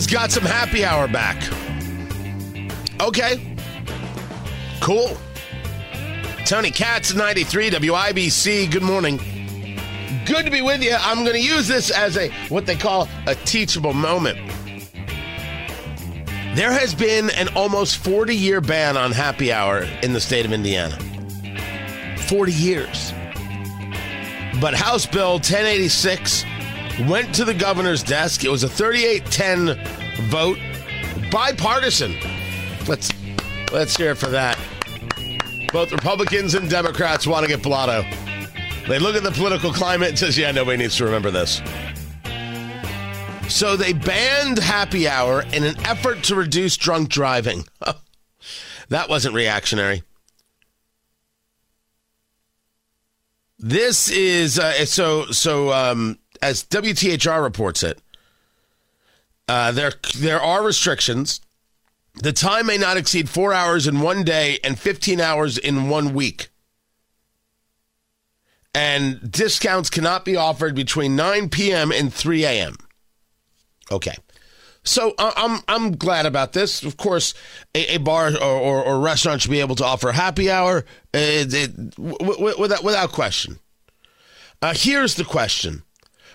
Indiana's got some happy hour back. Okay. Cool. Tony Katz, 93 WIBC. Good morning. Good to be with you. I'm going to use this as a what they call a teachable moment. There has been an almost 40 year ban on happy hour in the state of Indiana. 40 years. But House Bill 1086 went to the governor's desk. It was a 38-10 vote, bipartisan. Let's let's hear it for that. Both Republicans and Democrats want to get blotto. They look at the political climate and says, "Yeah, nobody needs to remember this." So they banned happy hour in an effort to reduce drunk driving. that wasn't reactionary. This is uh, so so. Um, as WTHR reports it, uh, there there are restrictions. The time may not exceed four hours in one day and 15 hours in one week. And discounts cannot be offered between 9 p.m. and 3 a.m. Okay. So I'm I'm glad about this. Of course, a, a bar or, or, or, restaurant should be able to offer happy hour uh, it, without without question. Uh, here's the question: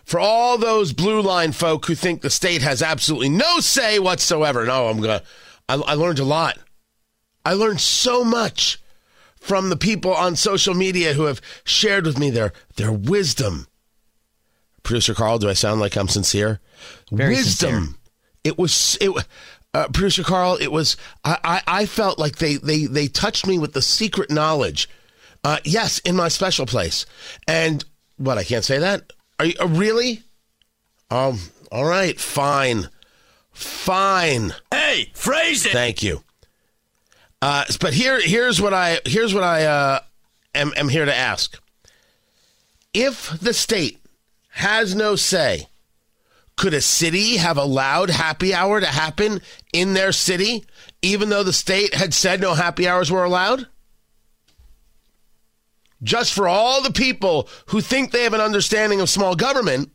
for all those blue line folk who think the state has absolutely no say whatsoever. No, I'm gonna. I, I learned a lot. I learned so much from the people on social media who have shared with me their their wisdom. Producer Carl, do I sound like I'm sincere? Very wisdom. Sincere. It was it. Uh, Producer Carl, it was. I, I I felt like they they they touched me with the secret knowledge. Uh, yes, in my special place, and what I can't say that. Are you uh, really? Um. All right. Fine. Fine. Hey, phrase it. Thank you. Uh, but here, here's what I here's what I uh, am, am here to ask. If the state has no say, could a city have allowed happy hour to happen in their city, even though the state had said no happy hours were allowed? Just for all the people who think they have an understanding of small government,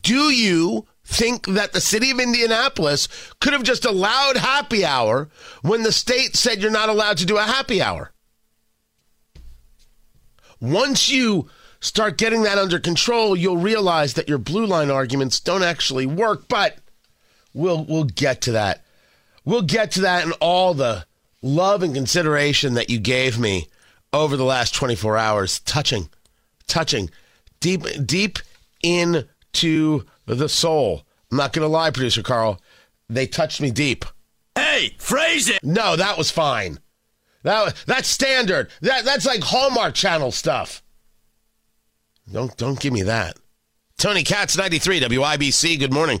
do you think that the city of Indianapolis could have just allowed happy hour when the state said you're not allowed to do a happy hour? Once you start getting that under control, you'll realize that your blue line arguments don't actually work, but we'll we'll get to that. We'll get to that and all the love and consideration that you gave me over the last 24 hours. Touching, touching, deep, deep into the soul. I'm not going to lie, producer Carl. They touched me deep. Hey, phrase it. No, that was fine. That that's standard. That that's like Hallmark Channel stuff. Don't don't give me that. Tony Katz, 93 WIBC. Good morning.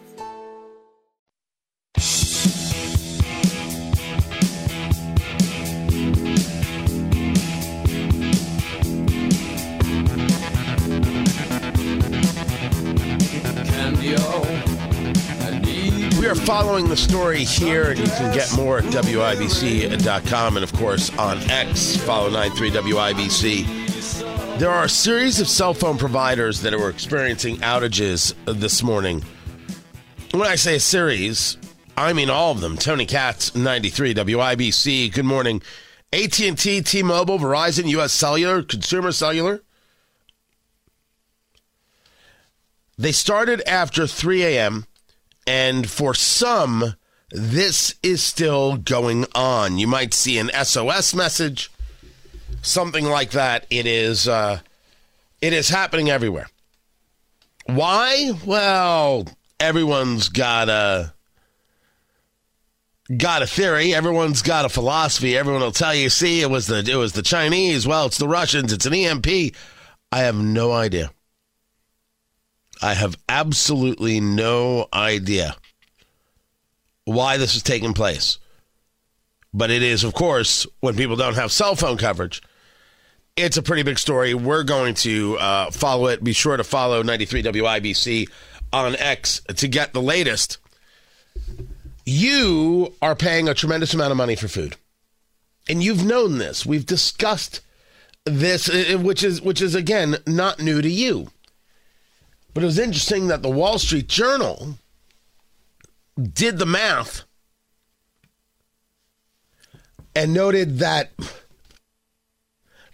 Are following the story here, and you can get more at WIBC.com and, of course, on X. Follow 93WIBC. There are a series of cell phone providers that are experiencing outages this morning. When I say a series, I mean all of them. Tony Katz, 93 WIBC. Good morning. AT&T, T-Mobile, Verizon, U.S. Cellular, Consumer Cellular. They started after 3 a.m., and for some, this is still going on. You might see an SOS message. something like that, it is uh, it is happening everywhere. Why? Well, everyone's got a got a theory. Everyone's got a philosophy. Everyone will tell you, "See, it was the it was the Chinese. Well, it's the Russians. It's an EMP." I have no idea. I have absolutely no idea why this is taking place. But it is, of course, when people don't have cell phone coverage. It's a pretty big story. We're going to uh, follow it. Be sure to follow 93 WIBC on X to get the latest. You are paying a tremendous amount of money for food. And you've known this. We've discussed this, uh, which is, which is again, not new to you. But it was interesting that the Wall Street Journal did the math and noted that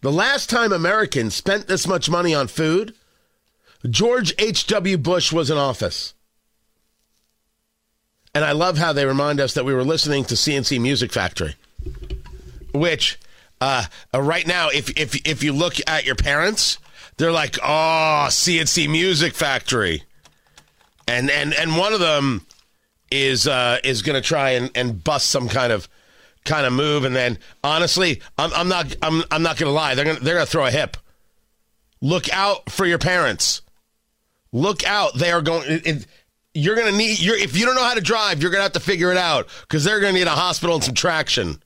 the last time Americans spent this much money on food, George H.W. Bush was in office. And I love how they remind us that we were listening to C&C Music Factory, which uh, right now, if, if, if you look at your parents, they're like, oh, C&C Music Factory. And, and, and one of them is, uh, is going to try and, and bust some kind of kind of move, and then honestly, I'm, I'm not I'm I'm not gonna lie. They're gonna they're gonna throw a hip. Look out for your parents. Look out. They are going. It, it, you're gonna need. You're if you don't know how to drive, you're gonna have to figure it out because they're gonna need a hospital and some traction.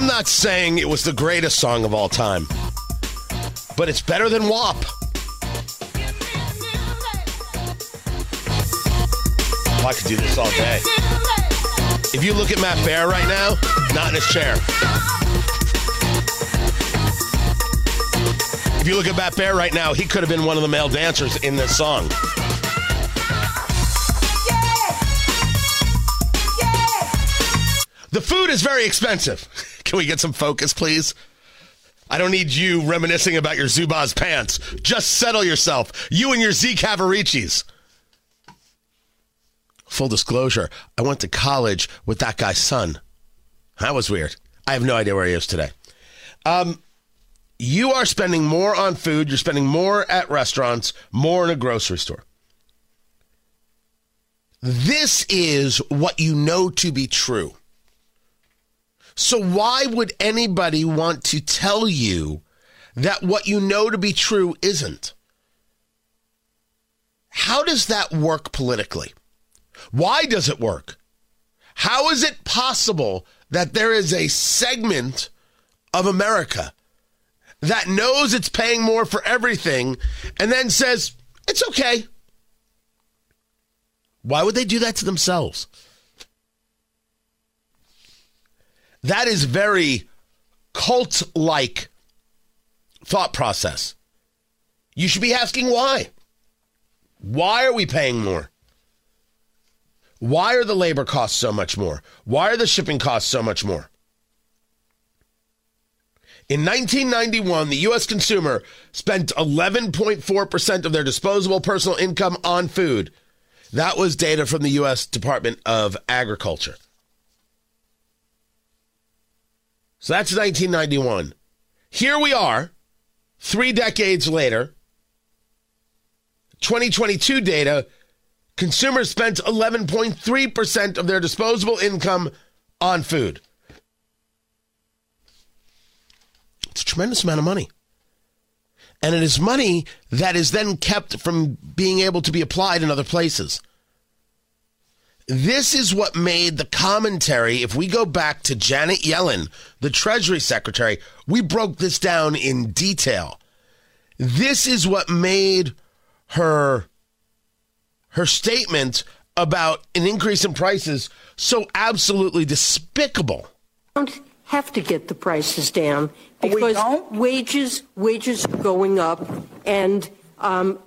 I'm not saying it was the greatest song of all time, but it's better than WAP. Oh, I could do this all day. If you look at Matt Bear right now, not in his chair. If you look at Matt Bear right now, he could have been one of the male dancers in this song. The food is very expensive. Can we get some focus, please? I don't need you reminiscing about your Zubaz pants. Just settle yourself. You and your Z Cavariccis. Full disclosure, I went to college with that guy's son. That was weird. I have no idea where he is today. Um, you are spending more on food, you're spending more at restaurants, more in a grocery store. This is what you know to be true. So, why would anybody want to tell you that what you know to be true isn't? How does that work politically? Why does it work? How is it possible that there is a segment of America that knows it's paying more for everything and then says, it's okay? Why would they do that to themselves? That is very cult like thought process. You should be asking why. Why are we paying more? Why are the labor costs so much more? Why are the shipping costs so much more? In 1991, the U.S. consumer spent 11.4% of their disposable personal income on food. That was data from the U.S. Department of Agriculture. So that's 1991. Here we are, three decades later. 2022 data consumers spent 11.3% of their disposable income on food. It's a tremendous amount of money. And it is money that is then kept from being able to be applied in other places. This is what made the commentary. If we go back to Janet Yellen, the Treasury Secretary, we broke this down in detail. This is what made her her statement about an increase in prices so absolutely despicable. Don't have to get the prices down because wages wages are going up, and um,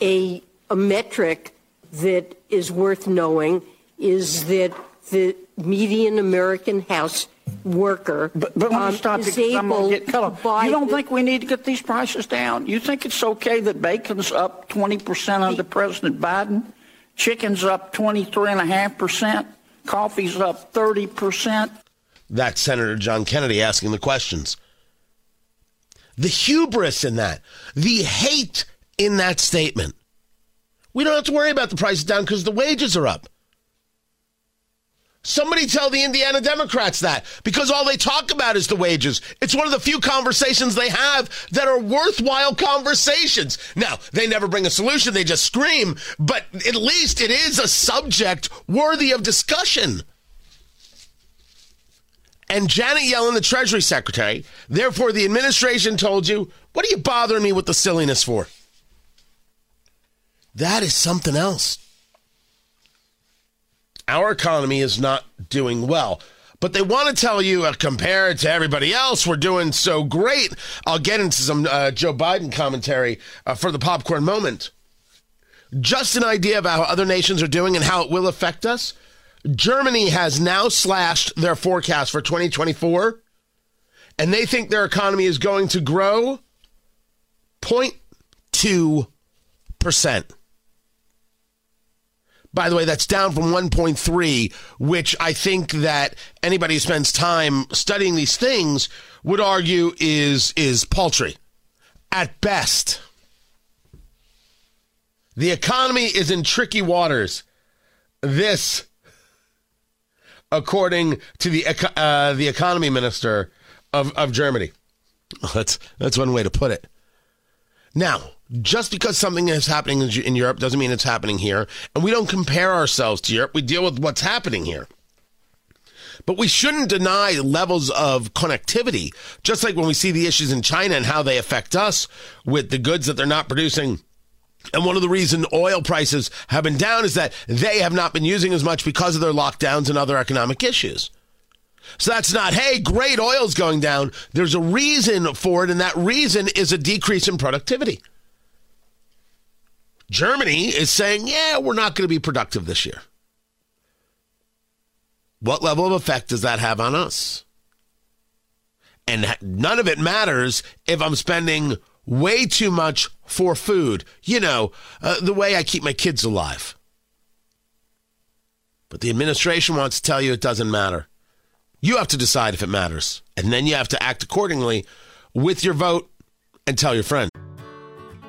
a a metric that is worth knowing is that the median American house worker But, but let me um, stop you is 'cause I'm able going to get cut off. You don't the- think we need to get these prices down? You think it's okay that bacon's up 20% under President Biden? Chicken's up 23.5%? Coffee's up 30%? That's Senator John Kennedy asking the questions. The hubris in that, the hate in that statement. We don't have to worry about the prices down because the wages are up. Somebody tell the Indiana Democrats that because all they talk about is the wages. It's one of the few conversations they have that are worthwhile conversations. Now, they never bring a solution, they just scream, but at least it is a subject worthy of discussion. And Janet Yellen, the Treasury Secretary, therefore the administration told you, what are you bothering me with the silliness for? That is something else. Our economy is not doing well. But they want to tell you, uh, compared to everybody else, we're doing so great. I'll get into some uh, Joe Biden commentary uh, for the popcorn moment. Just an idea about how other nations are doing and how it will affect us. Germany has now slashed their forecast for 2024, and they think their economy is going to grow 0.2%. By the way, that's down from 1.3, which I think that anybody who spends time studying these things would argue is is paltry at best. The economy is in tricky waters. This, according to the uh, the economy minister of, of Germany. That's that's one way to put it. Now, just because something is happening in Europe doesn't mean it's happening here, and we don't compare ourselves to Europe. We deal with what's happening here. But we shouldn't deny levels of connectivity, just like when we see the issues in China and how they affect us with the goods that they're not producing. And one of the reasons oil prices have been down is that they have not been using as much because of their lockdowns and other economic issues. So that's not, hey, great, oil's going down. There's a reason for it, and that reason is a decrease in productivity. Germany is saying, yeah, we're not going to be productive this year. What level of effect does that have on us? And none of it matters if I'm spending way too much for food. You know, uh, the way I keep my kids alive. But the administration wants to tell you it doesn't matter. You have to decide if it matters. And then you have to act accordingly with your vote and tell your friends.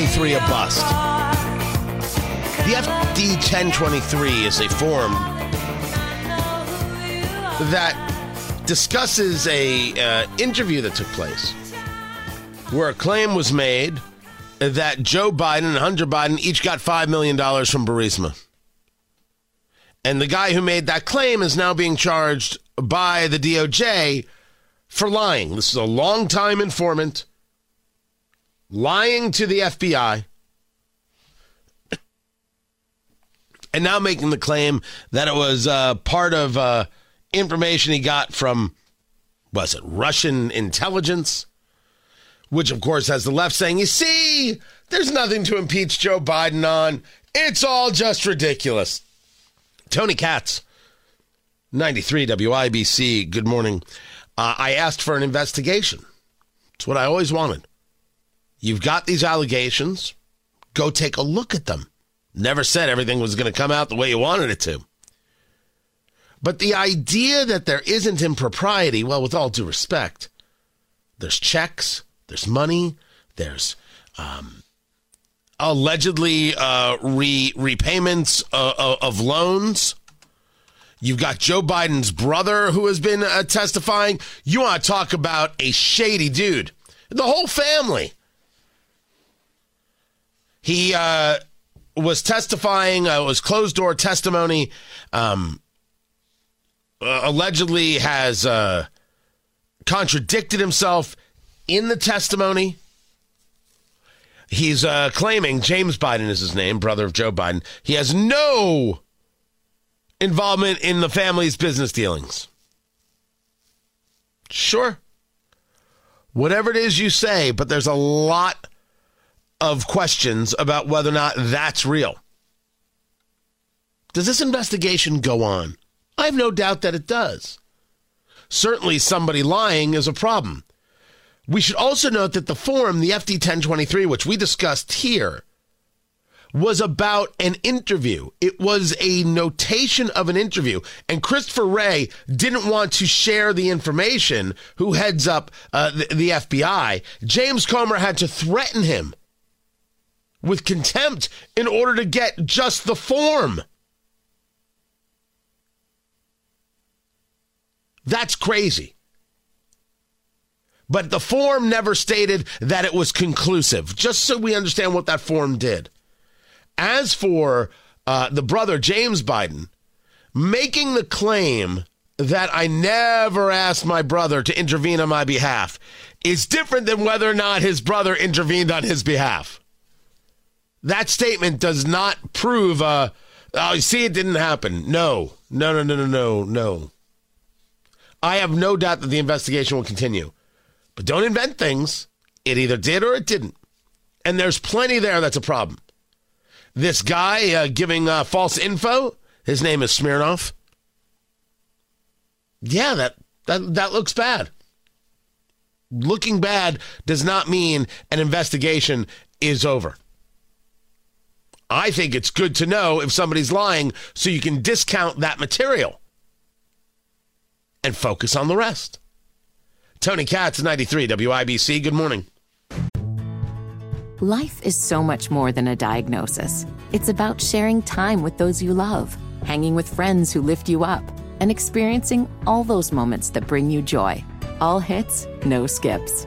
1023 a bust? The FD 1023 is a form that discusses a uh, interview that took place where a claim was made that Joe Biden and Hunter Biden each got $5 million from Burisma. And the guy who made that claim is now being charged by the DOJ for lying. This is a longtime informant lying to the FBI and now making the claim that it was uh, part of uh, information he got from, was it Russian intelligence? Which, of course, has the left saying, you see, there's nothing to impeach Joe Biden on. It's all just ridiculous. Tony Katz, 93 WIBC, good morning. Uh, I asked for an investigation. It's what I always wanted. You've got these allegations. Go take a look at them. Never said everything was going to come out the way you wanted it to. But the idea that there isn't impropriety, well, with all due respect, there's checks, there's money, there's um, allegedly uh, re- repayments uh, of loans. You've got Joe Biden's brother who has been uh, testifying. You want to talk about a shady dude. The whole family. He uh, was testifying. Uh, was closed door testimony. Um, uh, allegedly has uh, contradicted himself in the testimony. He's uh, claiming James Biden is his name, brother of Joe Biden. He has no involvement in the family's business dealings. Sure. Whatever it is you say, but there's a lot of questions about whether or not that's real. Does this investigation go on? I have no doubt that it does. Certainly, somebody lying is a problem. We should also note that the form, the FD 1023, which we discussed here, was about an interview. It was a notation of an interview. And Christopher Wray didn't want to share the information, who heads up uh, the, the FBI. James Comer had to threaten him with contempt in order to get just the form. That's crazy. But the form never stated that it was conclusive, just so we understand what that form did. As for uh, the brother, James Biden, making the claim that I never asked my brother to intervene on my behalf is different than whether or not his brother intervened on his behalf. That statement does not prove, uh, oh, see, it didn't happen. No, no, no, no, no, no, no. I have no doubt that the investigation will continue. But don't invent things. It either did or it didn't. And there's plenty there that's a problem. This guy uh, giving uh, false info, his name is Smirnov. Yeah, that, that, that looks bad. Looking bad does not mean an investigation is over. I think it's good to know if somebody's lying so you can discount that material and focus on the rest. Tony Katz, 93 WIBC. Good morning. Life is so much more than a diagnosis. It's about sharing time with those you love, hanging with friends who lift you up, and experiencing all those moments that bring you joy. All hits, no skips.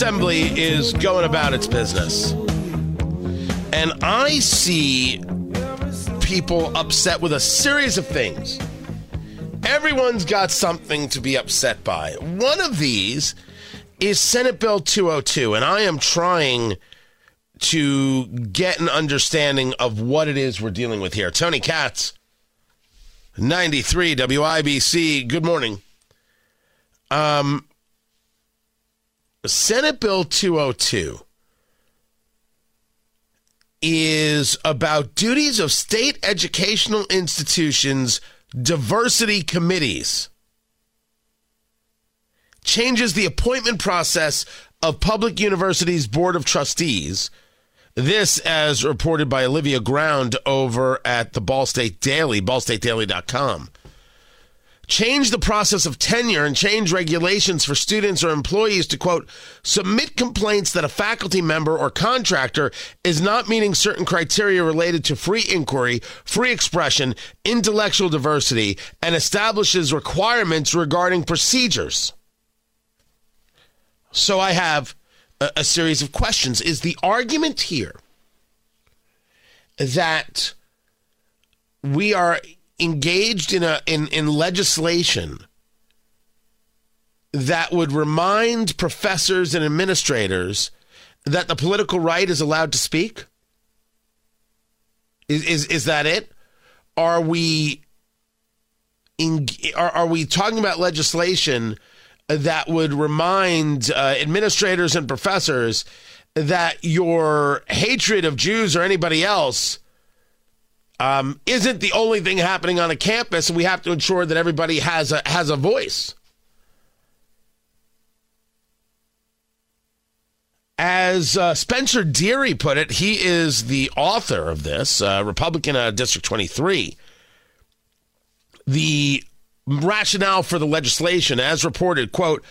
Assembly is going about its business. And I see people upset with a series of things. Everyone's got something to be upset by. One of these is Senate Bill 202, and I am trying to get an understanding of what it is we're dealing with here. Tony Katz, 93 WIBC, good morning. Um, Senate Bill 202 is about duties of state educational institutions diversity committees. Changes the appointment process of public universities board of trustees. This as reported by Olivia Ground over at the Ball State Daily, ballstatedaily.com change the process of tenure and change regulations for students or employees to quote submit complaints that a faculty member or contractor is not meeting certain criteria related to free inquiry, free expression, intellectual diversity, and establishes requirements regarding procedures. So I have a, a series of questions. Is the argument here that we are engaged in a in, in legislation that would remind professors and administrators that the political right is allowed to speak? Is is, is that it? Are we in, are, are we talking about legislation that would remind uh, administrators and professors that your hatred of Jews or anybody else um, isn't the only thing happening on a campus, we have to ensure that everybody has a has a voice. As uh, Spencer Deery put it, he is the author of this, uh, Republican of District 23. The rationale for the legislation, as reported, quote,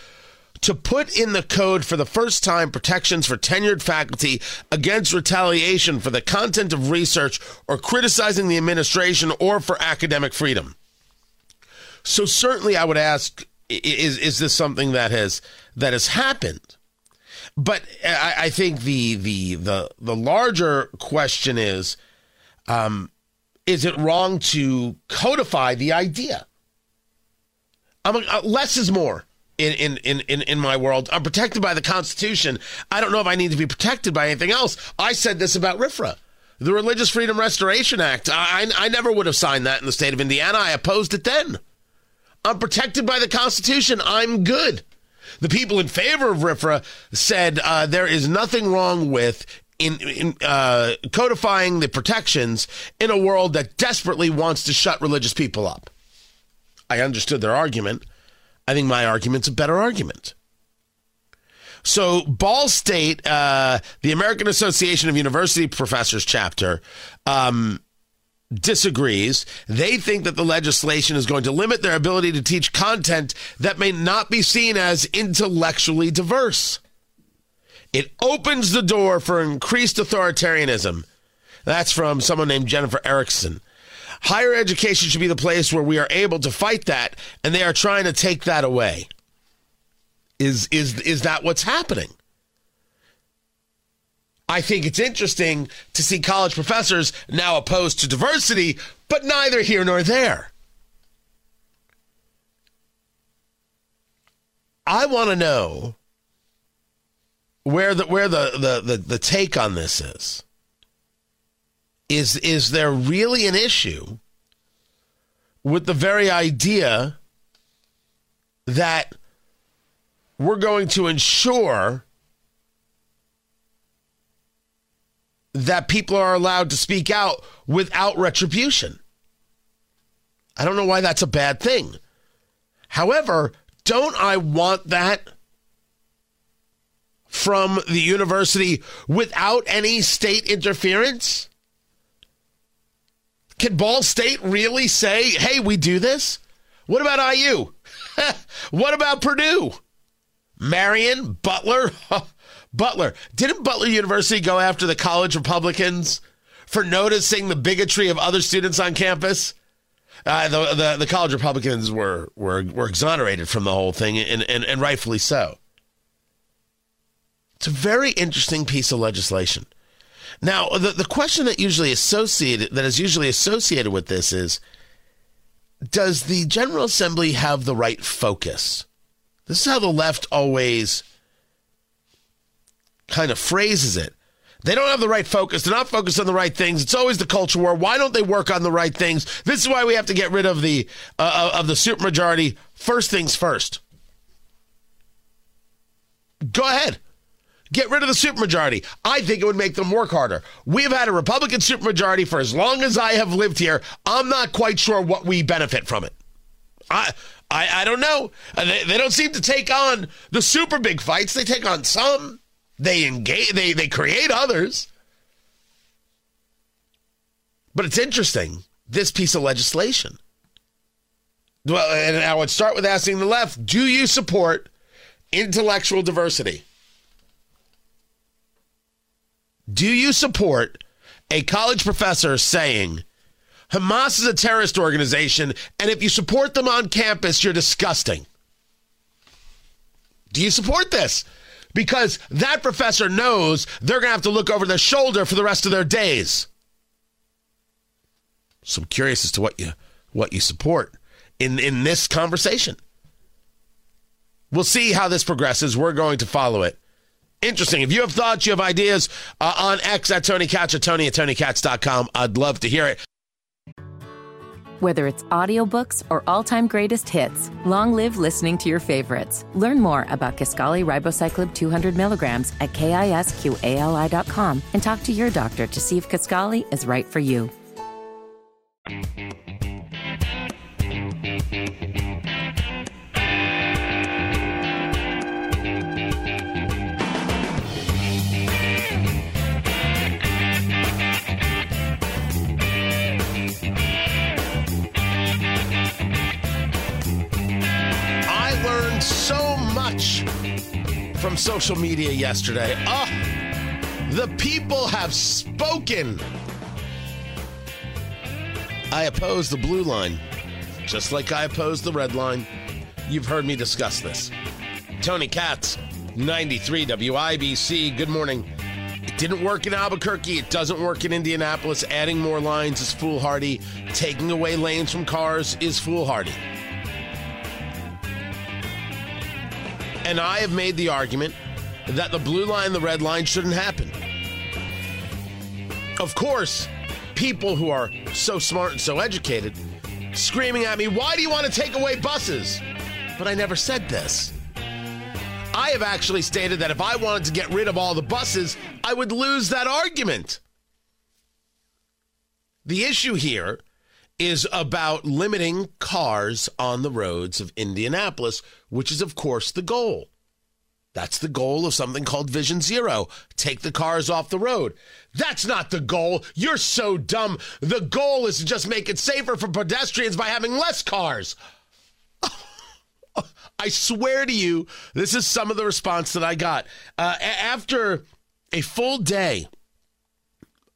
to put in the code for the first time protections for tenured faculty against retaliation for the content of research or criticizing the administration or for academic freedom. So certainly I would ask is is this something that has that has happened? But I, I think the the the the larger question is um, is it wrong to codify the idea? I'm uh, less is more in, in, in, in, in my world. I'm protected by the Constitution. I don't know if I need to be protected by anything else. I said this about RFRA, the Religious Freedom Restoration Act. I, I, I never would have signed that in the state of Indiana. I opposed it then. I'm protected by the Constitution. I'm good. The people in favor of RFRA said uh, there is nothing wrong with in, in uh, codifying the protections in a world that desperately wants to shut religious people up. I understood their argument. I think my argument's a better argument. So, Ball State, uh, the American Association of University Professors chapter, um, disagrees. They think that the legislation is going to limit their ability to teach content that may not be seen as intellectually diverse. It opens the door for increased authoritarianism. That's from someone named Jennifer Erickson. Higher education should be the place where we are able to fight that, and they are trying to take that away. Is is is that what's happening? I think it's interesting to see college professors now opposed to diversity, but neither here nor there. I want to know where the where the, the, the, the take on this is. Is is there really an issue with the very idea that we're going to ensure that people are allowed to speak out without retribution. I don't know why that's a bad thing. However, don't I want that from the university without any state interference? Can Ball State really say, hey, we do this? What about IU? what about Purdue? Marian, Butler? Butler. Didn't Butler University go after the college Republicans for noticing the bigotry of other students on campus? Uh, the, the, the college Republicans were, were, were exonerated from the whole thing, and, and, and rightfully so. It's a very interesting piece of legislation. Now, the, the question that usually associated that is usually associated with this is does the General Assembly have the right focus? This is how the left always kind of phrases it. They don't have the right focus. They're not focused on the right things. It's always the culture war. Why don't they work on the right things? This is why we have to get rid of the uh, of the supermajority. First things first. Go ahead. Get rid of the supermajority. I think it would make them work harder. We've had a Republican supermajority for as long as I have lived here. I'm not quite sure what we benefit from it. I I, I don't know. Uh, they, they don't seem to take on the super big fights. They take on some. They engage. They they create others. But it's interesting this piece of legislation. Well, and I would start with asking the left: Do you support intellectual diversity? Do you support a college professor saying Hamas is a terrorist organization, and if you support them on campus, you're disgusting? Do you support this? Because that professor knows they're going to have to look over their shoulder for the rest of their days. So I'm curious as to what you what you support in in this conversation. We'll see how this progresses. We're going to follow it interesting. If you have thoughts, you have ideas uh, on X at Tony Katz or Tony at TonyKatz.com, I'd love to hear it. Whether it's audiobooks or all-time greatest hits, long live listening to your favorites. Learn more about Kisqali Ribociclib 200 milligrams at kisqali.com and talk to your doctor to see if Kisqali is right for you. From social media yesterday. Oh, the people have spoken. I oppose the blue line, just like I oppose the red line. You've heard me discuss this. Tony Katz, 93 WIBC. Good morning. It didn't work in Albuquerque. It doesn't work in Indianapolis. Adding more lines is foolhardy. Taking away lanes from cars is foolhardy. And I have made the argument that the blue line, the red line shouldn't happen. Of course, people who are so smart and so educated screaming at me, why do you want to take away buses? But I never said this. I have actually stated that if I wanted to get rid of all the buses, I would lose that argument. The issue here is about limiting cars on the roads of Indianapolis, which is, of course, the goal. That's the goal of something called Vision Zero. Take the cars off the road. That's not the goal. You're so dumb. The goal is to just make it safer for pedestrians by having less cars. I swear to you, this is some of the response that I got. Uh, after a full day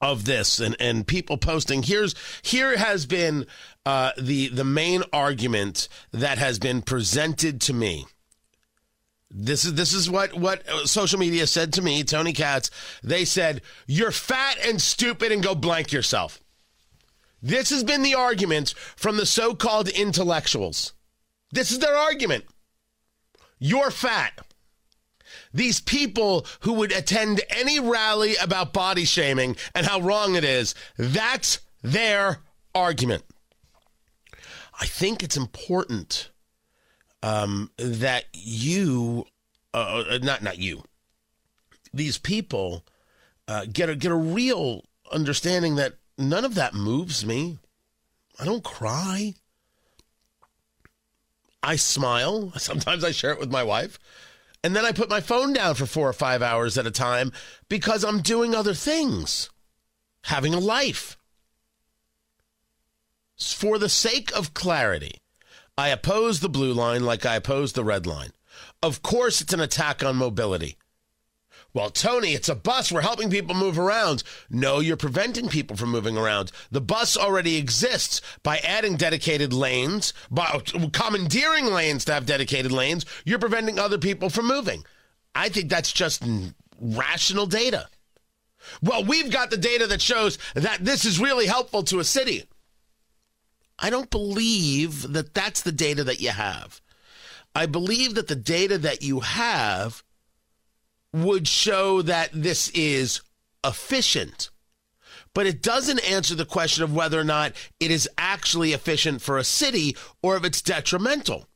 of this and, and people posting, here's here has been uh, the the main argument that has been presented to me. This is this is what what social media said to me, Tony Katz. They said you're fat and stupid and go blank yourself. This has been the argument from the so-called intellectuals. This is their argument. You're fat. These people who would attend any rally about body shaming and how wrong it is, that's their argument. I think it's important um, that you, uh, not not you, these people uh, get a get a real understanding that none of that moves me. I don't cry. I smile. Sometimes I share it with my wife. And then I put my phone down for four or five hours at a time because I'm doing other things, having a life. For the sake of clarity, I oppose the blue line like I oppose the red line. Of course, it's an attack on mobility. Well, Tony, it's a bus. We're helping people move around. No, you're preventing people from moving around. The bus already exists by adding dedicated lanes, by commandeering lanes to have dedicated lanes. You're preventing other people from moving. I think that's just rational data. Well, we've got the data that shows that this is really helpful to a city. I don't believe that that's the data that you have. I believe that the data that you have would show that this is efficient. But it doesn't answer the question of whether or not it is actually efficient for a city or if it's detrimental.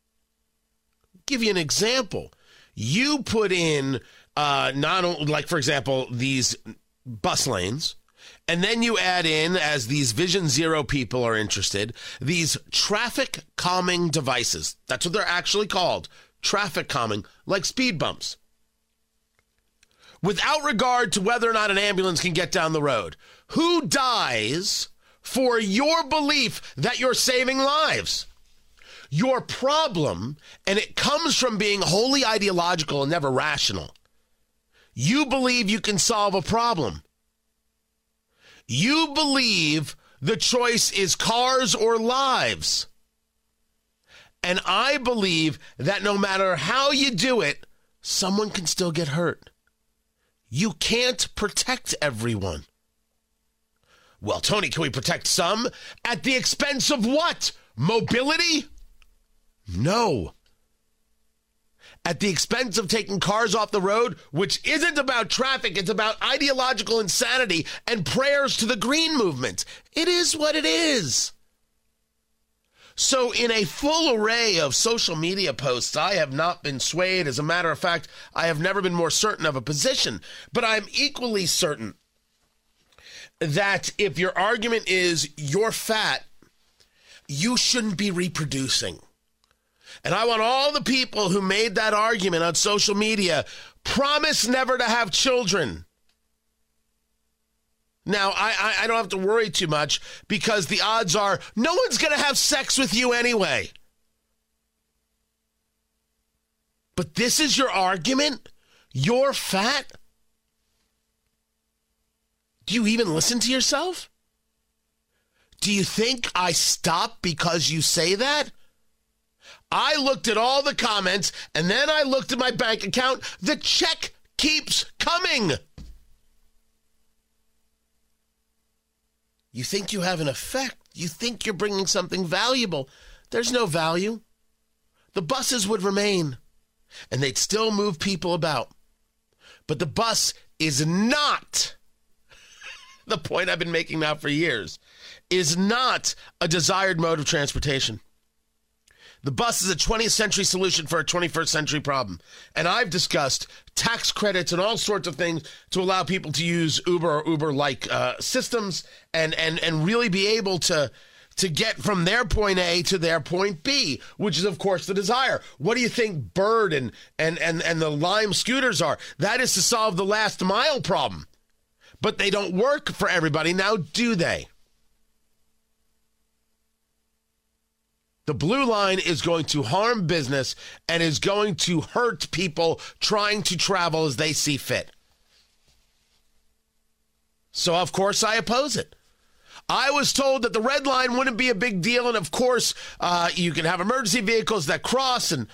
give you an example. You put in uh, not only, like, for example, these bus lanes, and then you add in, as these Vision Zero people are interested, these traffic calming devices. That's what they're actually called traffic calming, like speed bumps without regard to whether or not an ambulance can get down the road. Who dies for your belief that you're saving lives? Your problem, and it comes from being wholly ideological and never rational. You believe you can solve a problem. You believe the choice is cars or lives. And I believe that no matter how you do it, someone can still get hurt. You can't protect everyone. Well, Tony, can we protect some? At the expense of what? Mobility? No. At the expense of taking cars off the road, which isn't about traffic, it's about ideological insanity and prayers to the green movement. It is what it is. So, in a full array of social media posts, I have not been swayed. As a matter of fact, I have never been more certain of a position. But I'm equally certain that if your argument is you're fat, you shouldn't be reproducing. And I want all the people who made that argument on social media promise never to have children. Now, I, I, I don't have to worry too much because the odds are no one's going to have sex with you anyway. But this is your argument? You're fat? Do you even listen to yourself? Do you think I stop because you say that? I looked at all the comments and then I looked at my bank account. The check keeps coming. You think you have an effect. You think you're bringing something valuable. There's no value. The buses would remain and they'd still move people about. But the bus is not the point I've been making now for years is not a desired mode of transportation. The bus is a 20th century solution for a 21st century problem. And I've discussed tax credits and all sorts of things to allow people to use Uber or Uber like uh, systems and, and, and really be able to, to get from their point A to their point B, which is, of course, the desire. What do you think Bird and, and, and, and the Lime scooters are? That is to solve the last mile problem. But they don't work for everybody now, do they? The blue line is going to harm business and is going to hurt people trying to travel as they see fit. So, of course, I oppose it. I was told that the red line wouldn't be a big deal, and of course, uh, you can have emergency vehicles that cross, and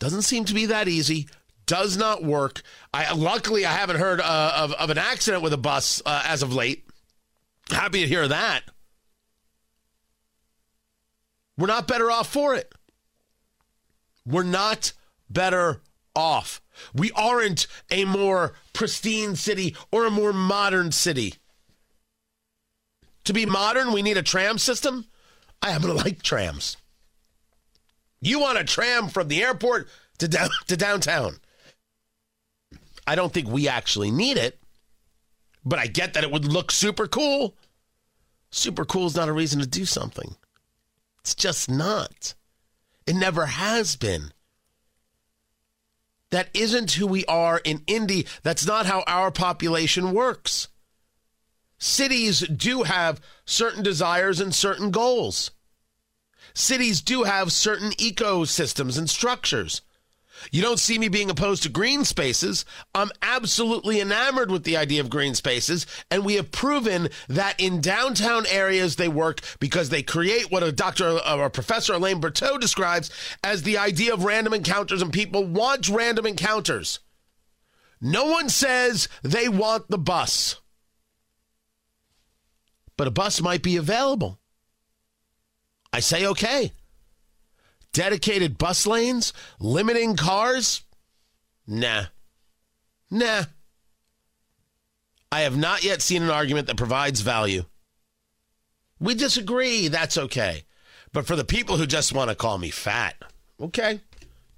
doesn't seem to be that easy. Does not work. I luckily I haven't heard uh, of of an accident with a bus uh, as of late. Happy to hear that. We're not better off for it. We're not better off. We aren't a more pristine city or a more modern city. To be modern, we need a tram system. I happen to like trams. You want a tram from the airport to down to downtown. I don't think we actually need it, but I get that it would look super cool. Super cool is not a reason to do something. It's just not. It never has been. That isn't who we are in Indy. That's not how our population works. Cities do have certain desires and certain goals. Cities do have certain ecosystems and structures. You don't see me being opposed to green spaces. I'm absolutely enamored with the idea of green spaces, and we have proven that in downtown areas they work because they create what a doctor or a professor Elaine Berteau describes as the idea of random encounters, and people want random encounters. No one says they want the bus, but a bus might be available. I say okay dedicated bus lanes, limiting cars? Nah. Nah. I have not yet seen an argument that provides value. We disagree. That's okay. But for the people who just want to call me fat, okay.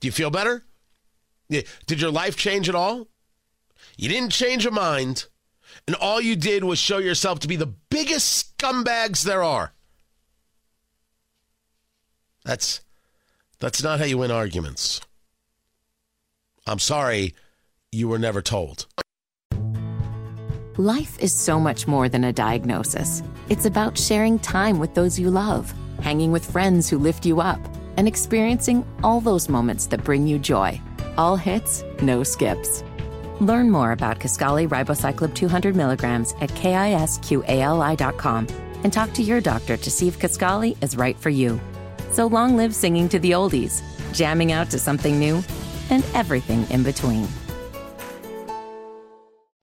Do you feel better? Did your life change at all? You didn't change your mind, and all you did was show yourself to be the biggest scumbags there are. That's that's not how you win arguments. I'm sorry, you were never told. Life is so much more than a diagnosis. It's about sharing time with those you love, hanging with friends who lift you up, and experiencing all those moments that bring you joy. All hits, no skips. Learn more about Kisqali Ribociclib 200 milligrams at kisqali.com and talk to your doctor to see if Kisqali is right for you. So long live singing to the oldies, jamming out to something new, and everything in between.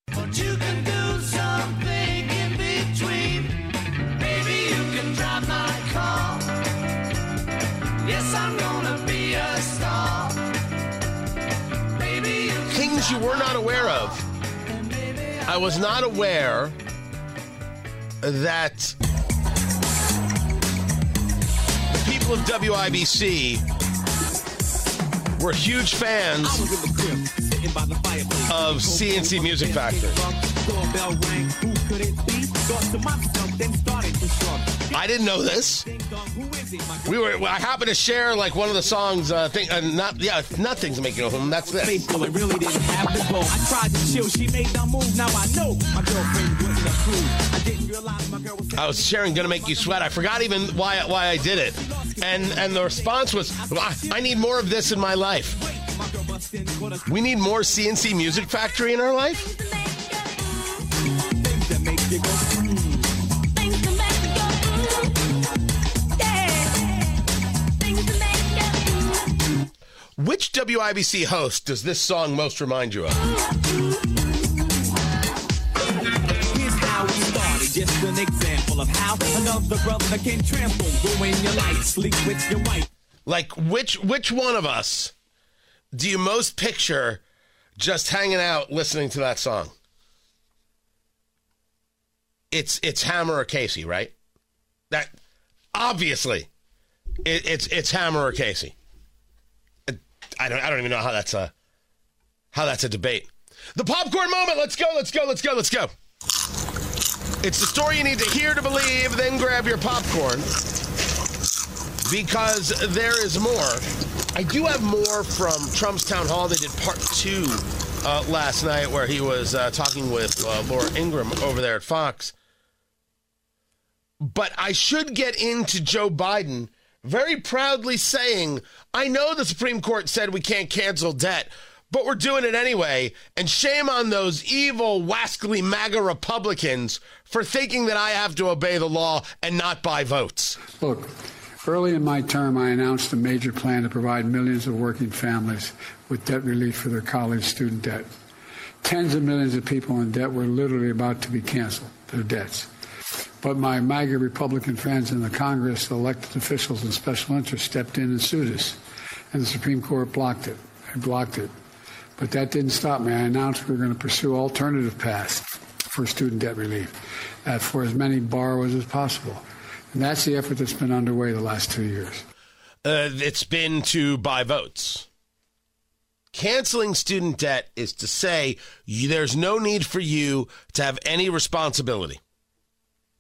But you can do something in between. Maybe you can drive my car. Yes, I'm gonna be a star. Maybe you can Things you were not aware of. I was not aware that of WIBC were huge fans of C&C Music Factory. I didn't know this. We were. I happened to share like one of the songs. Uh, thing, uh, not yeah, nothing's making a home. That's this. and really didn't have the goal. I tried to chill, she made no move. Now I know my girlfriend approve. I didn't realize my girl was. I was sharing "Gonna Make You Sweat." I forgot even why why I did it, and and the response was, "I- "I need more of this in my life." Houston caught us We need more C&C Music Factory in our life? Which WIBC host does this song most remind you of? Here's how we started. Just an example of how another brother can trample, ruin your life, sleep with your wife. Like which which one of us do you most picture just hanging out listening to that song? It's it's Hammer or Casey, right? That obviously it, it's it's Hammer or Casey. I don't I don't even know how that's a how that's a debate. The popcorn moment. Let's go. Let's go. Let's go. Let's go. It's the story you need to hear to believe. Then grab your popcorn because there is more. I do have more from Trump's town hall. They did part two uh, last night, where he was uh, talking with uh, Laura Ingraham over there at Fox. But I should get into Joe Biden very proudly saying, I know the Supreme Court said we can't cancel debt, but we're doing it anyway. And shame on those evil, wascally MAGA Republicans for thinking that I have to obey the law and not buy votes. Look, early in my term, I announced a major plan to provide millions of working families with debt relief for their college student debt. Tens of millions of people in debt were literally about to be canceled, their debts. But my MAGA Republican friends in the Congress, elected officials, and special interests stepped in and sued us. And the Supreme Court blocked it. They blocked it. But that didn't stop me. I announced we were going to pursue alternative paths for student debt relief uh, for as many borrowers as possible. And that's the effort that's been underway the last two years. Uh, it's been to buy votes. Canceling student debt is to say you, there's no need for you to have any responsibility.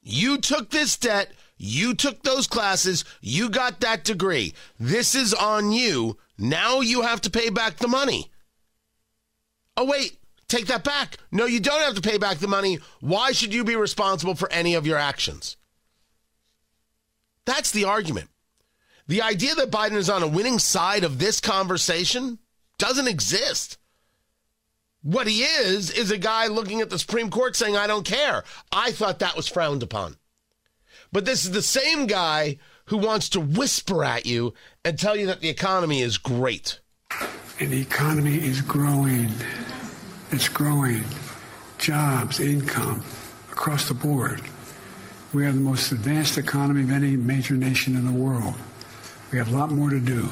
You took this debt, you took those classes, you got that degree. This is on you. Now you have to pay back the money. Oh, wait, take that back. No, you don't have to pay back the money. Why should you be responsible for any of your actions? That's the argument. The idea that Biden is on a winning side of this conversation doesn't exist. What he is, is a guy looking at the Supreme Court saying, I don't care. I thought that was frowned upon. But this is the same guy who wants to whisper at you and tell you that the economy is great. And the economy is growing. It's growing. Jobs, income, across the board. We have the most advanced economy of any major nation in the world. We have a lot more to do.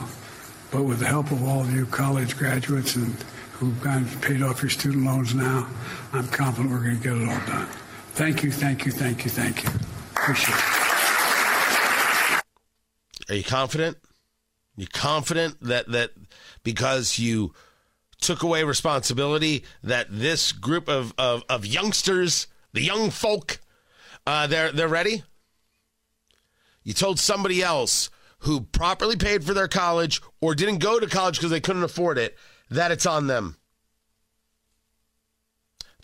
But with the help of all of you college graduates and who've gone paid off your student loans now, I'm confident we're going to get it all done. Thank you, thank you, thank you, thank you. Appreciate it. Are you confident? You confident that that because you took away responsibility that this group of, of, of youngsters, the young folk, uh, they're they're ready? You told somebody else who properly paid for their college or didn't go to college because they couldn't afford it that it's on them.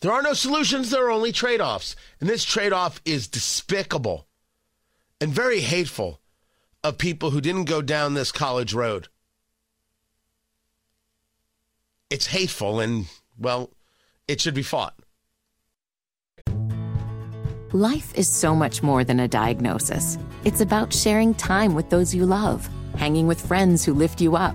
There are no solutions, there are only trade offs. And this trade off is despicable and very hateful of people who didn't go down this college road. It's hateful and, well, it should be fought. Life is so much more than a diagnosis. It's about sharing time with those you love, hanging with friends who lift you up,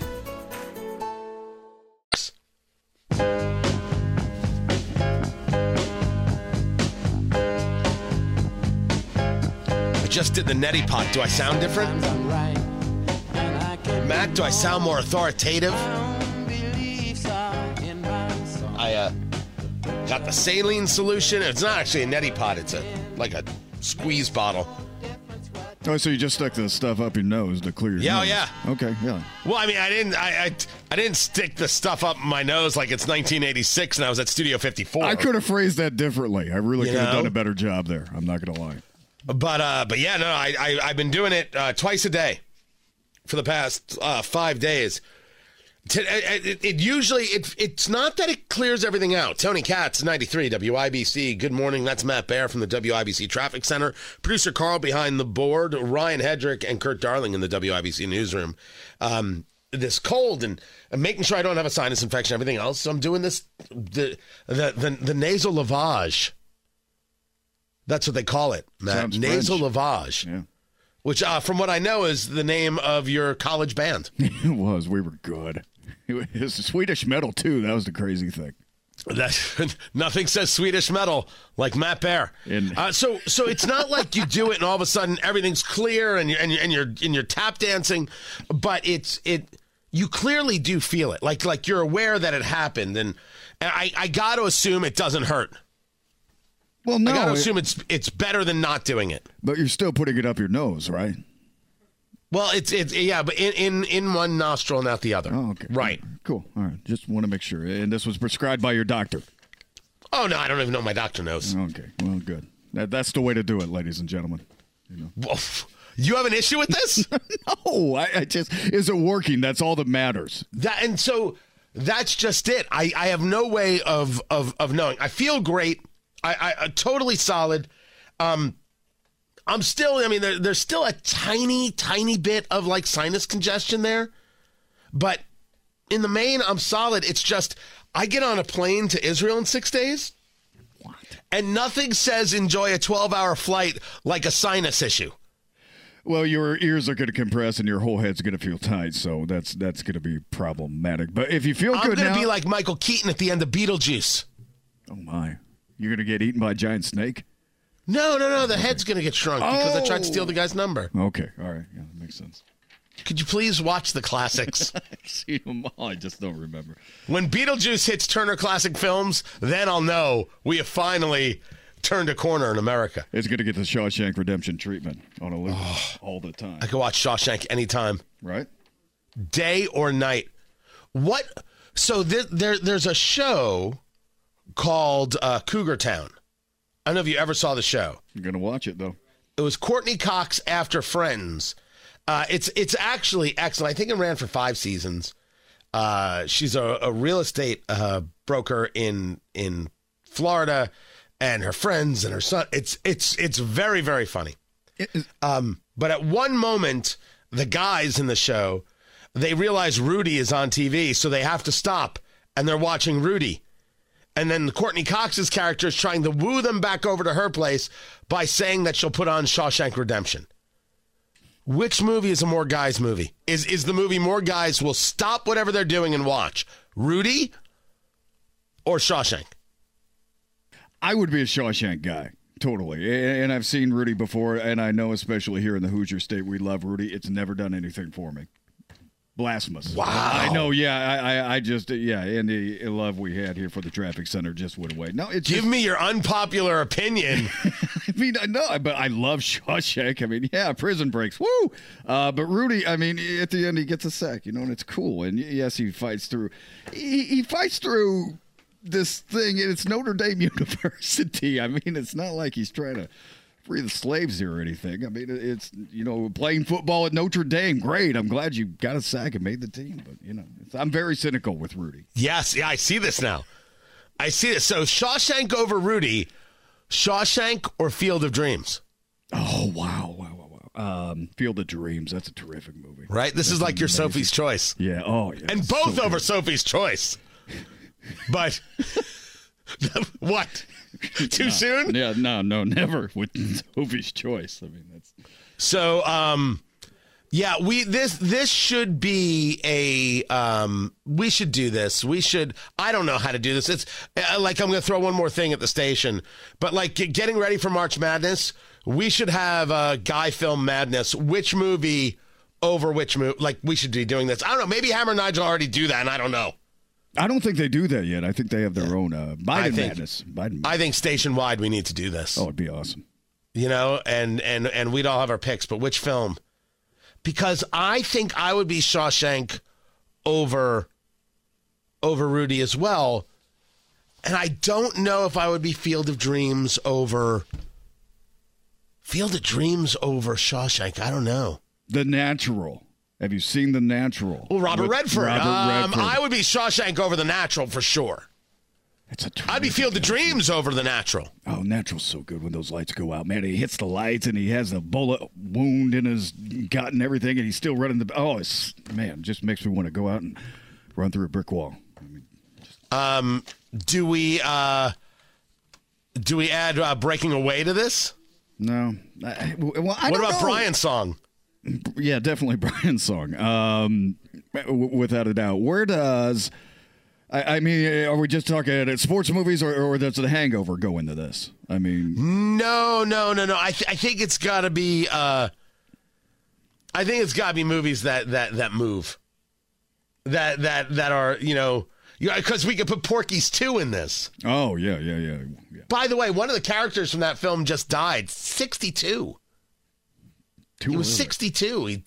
Just did the neti pot. Do I sound different? Matt, do I sound more authoritative? I uh, got the saline solution. It's not actually a neti pot. It's a like a squeeze bottle. Oh, so you just stuck the stuff up your nose to clear your Yeah, oh, nose. yeah. Okay, yeah. Well, I mean, I didn't, I, I, I didn't stick the stuff up my nose like it's 1986 and I was at Studio 54. I could have phrased that differently. I really You could have done a better job there. I'm not going to lie. But uh, but yeah, no, I, I I've been doing it uh, twice a day for the past uh, five days. To, it, it, usually it, it's not that it clears everything out. Tony Katz, ninety three WIBC. Good morning. That's Matt Bear from the WIBC Traffic Center. Producer Carl behind the board. Ryan Hedrick and Kurt Darling in the WIBC newsroom. Um, this cold and, and making sure I don't have a sinus infection, everything else. So I'm doing this the the the, the nasal lavage. That's what they call it, Matt. Nasal lavage. Yeah. Which, uh, from what I know, is the name of your college band. It was. We were good. It was Swedish metal too. That was the crazy thing. That nothing says Swedish metal like Matt Bear. And- Uh, so, so it's not like you do it and all of a sudden everything's clear and you're and you're and you're, and you're tap dancing, but it's it. You clearly do feel it, like like you're aware that it happened, and I I got to assume it doesn't hurt. Well, no, I got to assume it's it's better than not doing it. but you're still putting it up your nose, right? Well, it's it's yeah, but in in, in one nostril and out the other. Oh, okay. Right. Cool. All right. Just want to make sure. And this was prescribed by your doctor. Oh no, I don't even know my doctor knows. Okay. Well, good. That, that's the way to do it, ladies and gentlemen. You Well, You have an issue with this? No, I, I just is it working? That's all that matters. That and so that's just it. I, I have no way of of of knowing. I feel great. I, I, I totally solid. Um, I'm still. I mean, there, there's still a tiny, tiny bit of like sinus congestion there, but in the main, I'm solid. It's just I get on a plane to Israel in six days, and nothing says enjoy a 12 hour flight like a sinus issue. Well, your ears are going to compress and your whole head's going to feel tight, so that's that's going to be problematic. But if you feel I'm good going to be like Michael Keaton at the end of Beetlejuice. oh my, you're going to get eaten by a giant snake. No, no, no. The head's going to get shrunk because I tried to steal the guy's number. Okay, all right, yeah, that makes sense. Could you please watch the classics? I've seen them all. I just don't remember. when Beetlejuice hits Turner Classic Films, then I'll know we have finally turned a corner in America. It's going to get the Shawshank Redemption treatment on a loop all the time, I could watch Shawshank anytime, right? day or night. What? So th- there, there's a show called uh, Cougar Town. I don't know if you ever saw the show. You're going to watch it though. It was Courteney Cox after Friends. Uh, it's it's actually excellent. I think it ran for five seasons. Uh, she's a, a real estate uh, broker in in Florida, and her friends and her son. It's it's it's very very funny. Um, but at one moment, the guys in the show they realize Rudy is on TV, so they have to stop, and they're watching Rudy. And then Courteney Cox's character is trying to woo them back over to her place by saying that she'll put on Shawshank Redemption. Which movie is a more guys movie? Is is the movie more guys will stop whatever they're doing and watch? Rudy or Shawshank? I would be a Shawshank guy. Totally. And I've seen Rudy before, and I know, especially here in the Hoosier State, we love Rudy. It's never done anything for me. Blasphemous. Wow. I know, yeah. I, I, I just, yeah, and the love we had here for the traffic center just went away. No, it's Give just, me your unpopular opinion. I mean, I know, but I love Shawshank. I mean, yeah, prison breaks, woo. Uh, but Rudy, I mean, at the end, he gets a sack, you know, and it's cool. And yes, he fights through. He, he fights through this thing, and it's Notre Dame University. I mean, it's not like he's trying to free the slaves here or anything. I mean, it's you know, playing football at Notre Dame, great. I'm glad you got a sack and made the team, but you know, it's, I'm very cynical with Rudy. yes, yeah, I see this now. I see this. So Shawshank over Rudy, Shawshank or Field of Dreams? Oh wow, wow, wow, wow. Um, Field of Dreams. That's a terrific movie. Right? This is like your Sophie's Choice. Yeah. Oh yeah. And so both good. over Sophie's Choice. But what? Too soon? Yeah, no, no, never with Sophie's choice. I mean, that's So, um, yeah, we this this should be a um, we should do this. We should. I don't know how to do this. It's uh, like I'm going to throw one more thing at the station, but like getting ready for March Madness, we should have uh, guy film madness. Which movie over which movie? Like we should be doing this. I don't know. Maybe Hammer and Nigel already do that, and I don't know. I don't think they do that yet. I think they have their own uh, I Biden think- madness. Biden. I think station wide we need to do this. oh, it'd be awesome. you know, and and and we'd all have our picks, but which film? Because I think I would be Shawshank over over Rudy as well, and I don't know if I would be Field of Dreams over Field of Dreams over Shawshank. I don't know. The Natural. Have you seen The Natural? Well, Robert Redford. Robert um, Redford. I would be Shawshank over the Natural for sure. It's a I'd be Field of Dreams over the Natural. Oh, Natural's so good when those lights go out, man. He hits the lights and he has a bullet wound in his gut and everything, and he's still running the. Oh, it's man, just makes me want to go out and run through a brick wall. Um, do we uh, do we add uh, Breaking Away to this? No. I, well, I what about know. Brian's song? Yeah, definitely Brian's song. Um, w- without a doubt. Where does I, I mean, are we just talking at sports movies, or, or does the Hangover go into this? I mean, No, no, no, no. I th- I think it's got to be. Uh, I think it's got to be movies that that that move. That that that are you know because we could put Porky's two in this. oh yeah, yeah, yeah, yeah. By the way, one of the characters from that film just died. Sixty two. Too He was early. 62. He,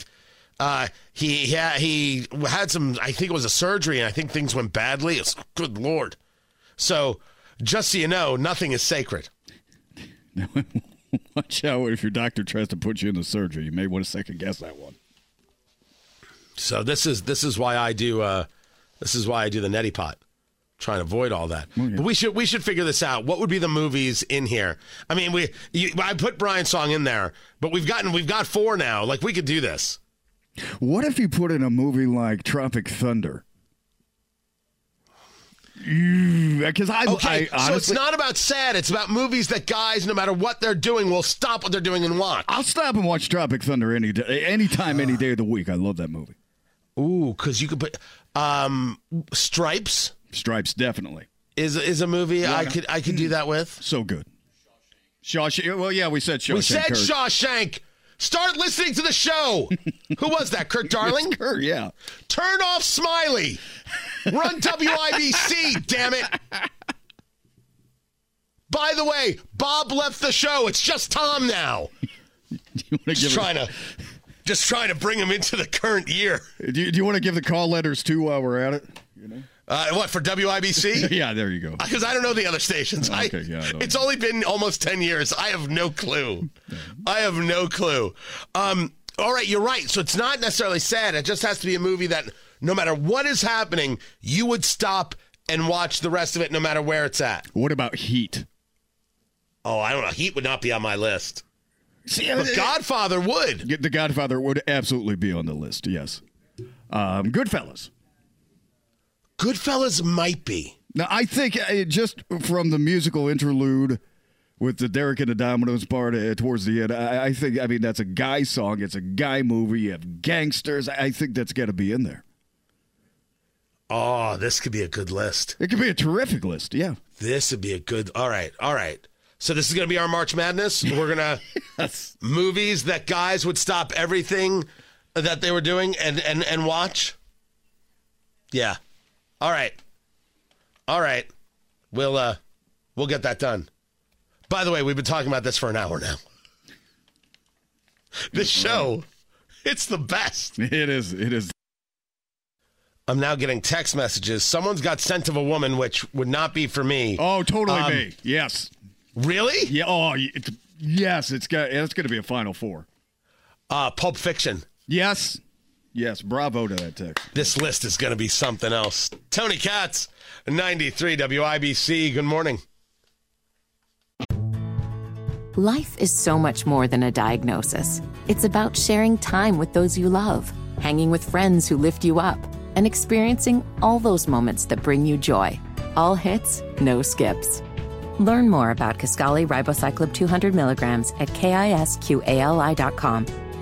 uh, he, yeah, he had some, I think it was a surgery, and I think things went badly. It's good Lord. So, just so you know, nothing is sacred. Watch out if your doctor tries to put you in the surgery. You may want to second guess that one. So this is this is why I do uh, this is why I do the neti pot. Trying to avoid all that, but we should we should figure this out. What would be the movies in here? I mean, we you, I put Brian's song in there, but we've gotten we've got four now. Like we could do this. What if you put in a movie like Tropic Thunder? Because I, Okay, I so it's not about sad. It's about movies that guys, no matter what they're doing, will stop what they're doing and watch. I'll stop and watch Tropic Thunder any day, anytime, any day of the week. I love that movie. Ooh, because you could put um, Stripes Stripes, definitely. is is a movie I could I could do that with. So good. Shawshank. Well, yeah, we said Shawshank. We said. Shawshank. Start listening to the show. Who was that? Kurt Darling. Kurt, yeah. Turn off Smiley. Run WIBC. damn it. By the way, Bob left the show. It's just Tom now. You Just trying to, just trying to bring him into the current year. do, you, do you want to give the call letters too while we're at it? Uh, what for WIBC? yeah, there you go. Because I don't know the other stations. I- Okay, yeah, I it's only been almost 10 years. I have no clue. I have no clue. Um, all right, you're right. So it's not necessarily sad. It just has to be a movie that no matter what is happening, you would stop and watch the rest of it no matter where it's at. What about Heat? Oh, I don't know. Heat would not be on my list. See, But Godfather would. The Godfather would absolutely be on the list. Yes. Um, Goodfellas. Goodfellas might be. Now, I think uh, just from the musical interlude with the Derek and the Dominos part uh, towards the end, I, I think, I mean, that's a guy song. It's a guy movie. You have gangsters. I think that's got to be in there. Oh, this could be a good list. It could be a terrific list. Yeah. This would be a good. All right, all right. So this is going to be our March Madness. We're gonna movies that guys would stop everything that they were doing and and and watch. Yeah. All right. All right. We'll uh we'll get that done. By the way, we've been talking about this for an hour now. This show, it's the best. It is. It is. I'm now getting text messages. Someone's got scent of a woman, which would not be for me. Oh, totally Um, me. Yes. Really? Yeah. Oh, y- it, yes. It's got. It's going to be a final four. Uh, Pulp Fiction. Yes. Yes. Bravo to that text. This list is going to be something else. Tony Katz, 93 WIBC. Good morning. Life is so much more than a diagnosis. It's about sharing time with those you love, hanging with friends who lift you up, and experiencing all those moments that bring you joy. All hits, no skips. Learn more about Kisqali Ribociclib 200 milligrams at kisqali.com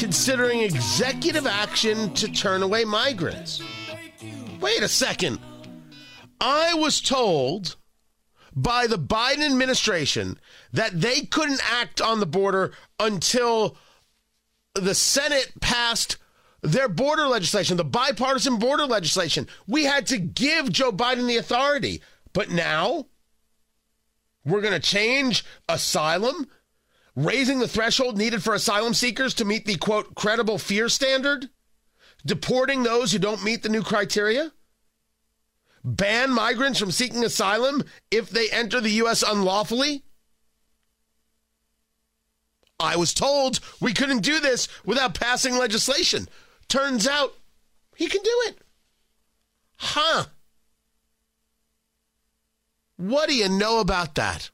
considering executive action to turn away migrants. Wait a second. I was told by the Biden administration that they couldn't act on the border until the Senate passed their border legislation, the bipartisan border legislation. We had to give Joe Biden the authority. But now we're going to change asylum, raising the threshold needed for asylum seekers to meet the quote credible fear standard, deporting those who don't meet the new criteria, ban migrants from seeking asylum if they enter the U.S. unlawfully. I was told we couldn't do this without passing legislation. Turns out he can do it. Huh. What do you know about that?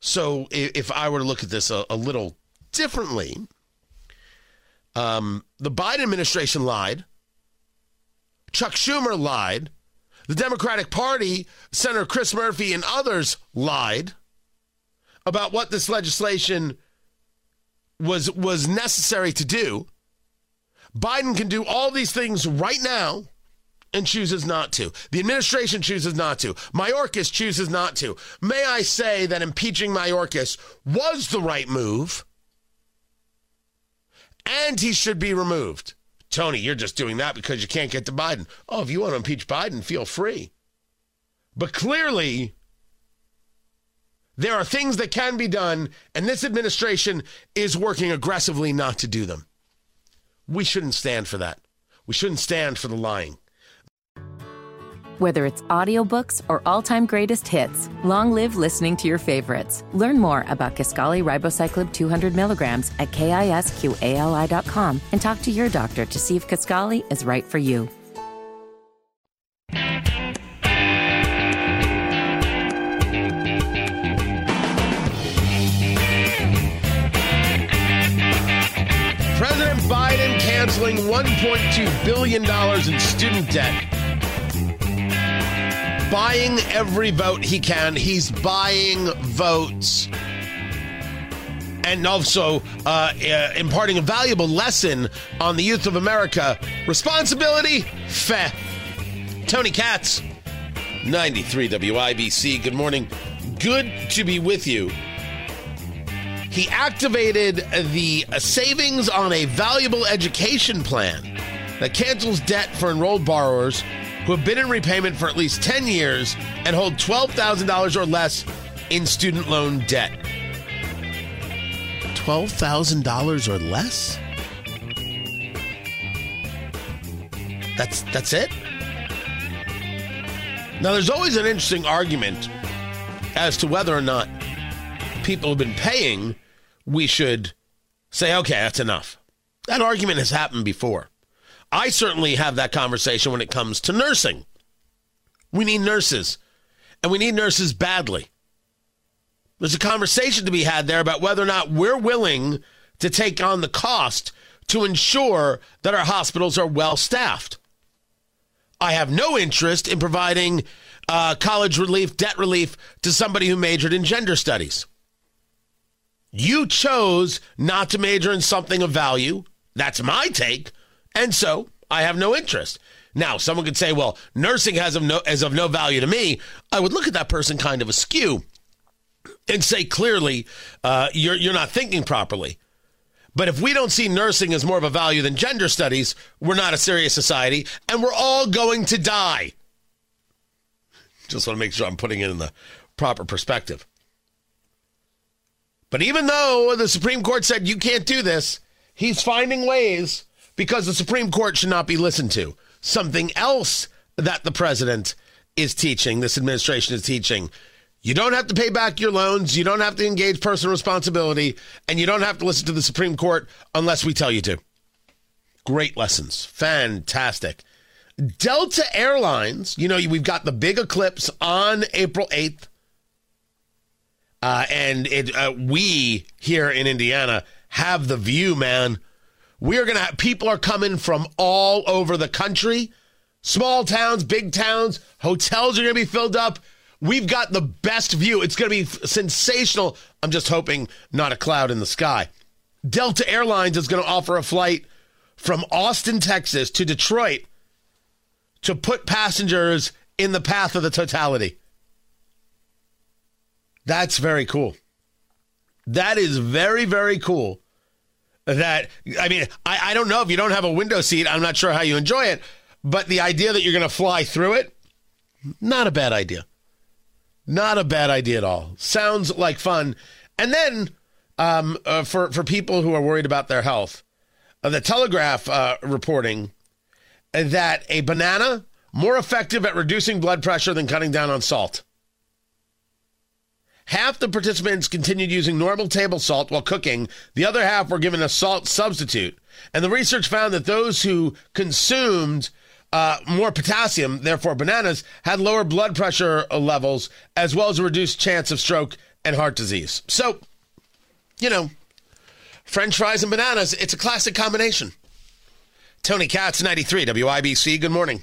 So, if I were to look at this a, a little differently, um, the Biden administration lied. Chuck Schumer lied. The Democratic Party, Senator Chris Murphy, and others lied about what this legislation was was necessary to do. Biden can do all these things right now and chooses not to. The administration chooses not to. Mayorkas chooses not to. May I say that impeaching Mayorkas was the right move and he should be removed. Tony, you're just doing that because you can't get to Biden. Oh, if you want to impeach Biden, feel free. But clearly, there are things that can be done, and this administration is working aggressively not to do them. We shouldn't stand for that. We shouldn't stand for the lying. Whether it's audiobooks or all-time greatest hits, long live listening to your favorites. Learn more about Kisqali Ribociclib 200 milligrams at kisqali.com and talk to your doctor to see if Kisqali is right for you. President Biden canceling $1.2 billion in student debt. Buying every vote he can. He's buying votes. And also uh, uh, imparting a valuable lesson on the youth of America. Responsibility? Feh. Tony Katz, 93 WIBC. Good morning. Good to be with you. He activated the savings on a valuable education plan that cancels debt for enrolled borrowers who have been in repayment for at least 10 years and hold $12,000 or less in student loan debt. $12,000 or less? That's that's it? Now there's always an interesting argument as to whether or not people have been paying, we should say, okay, that's enough. That argument has happened before. I certainly have that conversation when it comes to nursing. We need nurses, and we need nurses badly. There's a conversation to be had there about whether or not we're willing to take on the cost to ensure that our hospitals are well staffed. I have no interest in providing uh, college relief, debt relief to somebody who majored in gender studies. You chose not to major in something of value. That's my take. And so I have no interest. Now, someone could say, well, nursing has of no, is of no value to me. I would look at that person kind of askew and say clearly, uh, you're, you're not thinking properly. But if we don't see nursing as more of a value than gender studies, we're not a serious society and we're all going to die. Just want to make sure I'm putting it in the proper perspective. But even though the Supreme Court said you can't do this, he's finding ways because the Supreme Court should not be listened to. Something else that the president is teaching, this administration is teaching. You don't have to pay back your loans, you don't have to engage personal responsibility, and you don't have to listen to the Supreme Court unless we tell you to. Great lessons. Fantastic. Delta Airlines, you know, we've got the big eclipse on April 8th. Uh, and it, uh, we here in Indiana have the view, man. We're going to have people are coming from all over the country, small towns, big towns, hotels are going to be filled up. We've got the best view. It's going to be sensational. I'm just hoping not a cloud in the sky. Delta Airlines is going to offer a flight from Austin, Texas to Detroit to put passengers in the path of the totality. That's very cool. That is very, very cool that I mean, I, I don't know if you don't have a window seat, I'm not sure how you enjoy it, but the idea that you're going to fly through it, not a bad idea. Not a bad idea at all. Sounds like fun. And then um, uh, for for people who are worried about their health, uh, the Telegraph uh, reporting that a banana more effective at reducing blood pressure than cutting down on salt. Half the participants continued using normal table salt while cooking. The other half were given a salt substitute. And the research found that those who consumed uh, more potassium, therefore bananas, had lower blood pressure levels as well as a reduced chance of stroke and heart disease. So, you know, French fries and bananas, it's a classic combination. Tony Katz, 93 WIBC. Good morning.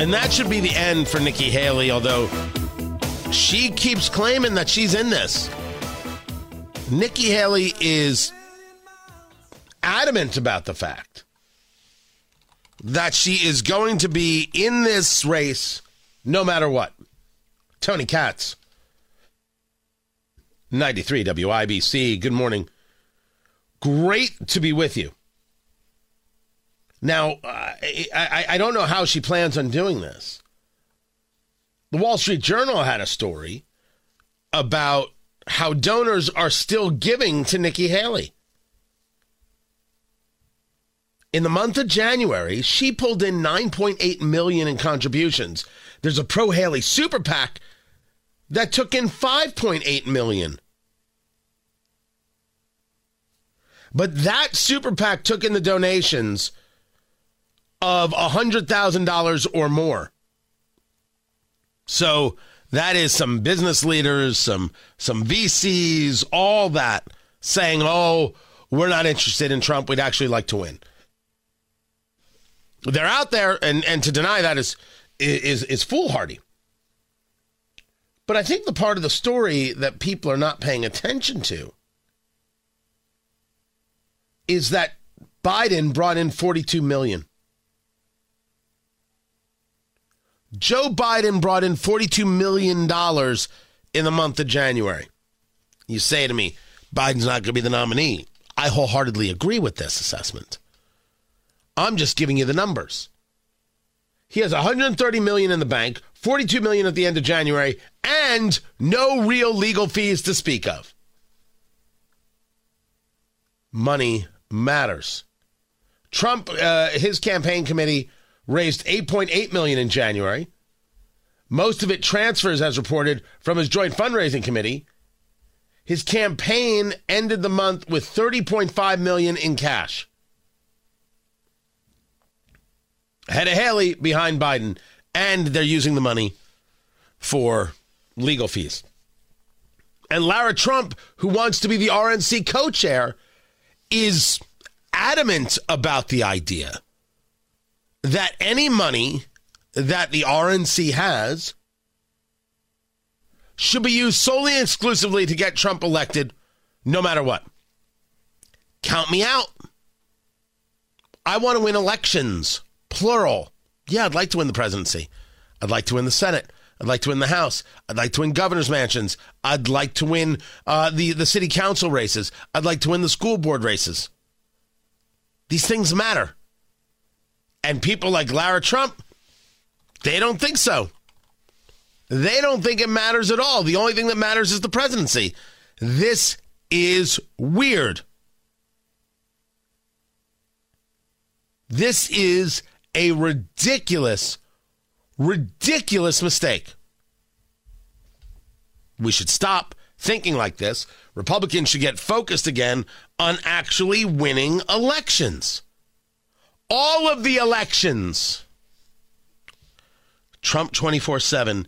And that should be the end for Nikki Haley, although she keeps claiming that she's in this. Nikki Haley is adamant about the fact that she is going to be in this race no matter what. Tony Katz, 93 WIBC. Good morning. Great to be with you. Now, uh, I, I don't know how she plans on doing this. The Wall Street Journal had a story about how donors are still giving to Nikki Haley. In the month of January, she pulled in 9.8 million in contributions. There's a pro Haley super PAC that took in 5.8 million. But that super PAC took in the donations of $100,000 or more. So that is some business leaders, some some VCs, all that saying, "Oh, we're not interested in Trump. We'd actually like to win." They're out there and and to deny that is is is foolhardy. But I think the part of the story that people are not paying attention to is that Biden brought in 42 million. Joe Biden brought in $42 million in the month of January. You say to me, Biden's not going to be the nominee. I wholeheartedly agree with this assessment. I'm just giving you the numbers. He has 130 million in the bank, 42 million at the end of January, and no real legal fees to speak of. Money matters. Trump, uh, his campaign committee raised 8.8 million in January. Most of it transfers as reported from his joint fundraising committee. His campaign ended the month with 30.5 million in cash. Ahead of Haley behind Biden, and they're using the money for legal fees. And Lara Trump, who wants to be the RNC co-chair, is adamant about the idea that any money that the RNC has should be used solely and exclusively to get Trump elected, no matter what. Count me out. I want to win elections, plural. Yeah, I'd like to win the presidency. I'd like to win the Senate. I'd like to win the House. I'd like to win governor's mansions. I'd like to win uh, the, the city council races. I'd like to win the school board races. These things matter. And people like Lara Trump, they don't think so. They don't think it matters at all. The only thing that matters is the presidency. This is weird. This is a ridiculous, ridiculous mistake. We should stop thinking like this. Republicans should get focused again on actually winning elections. All of the elections. Trump 24 7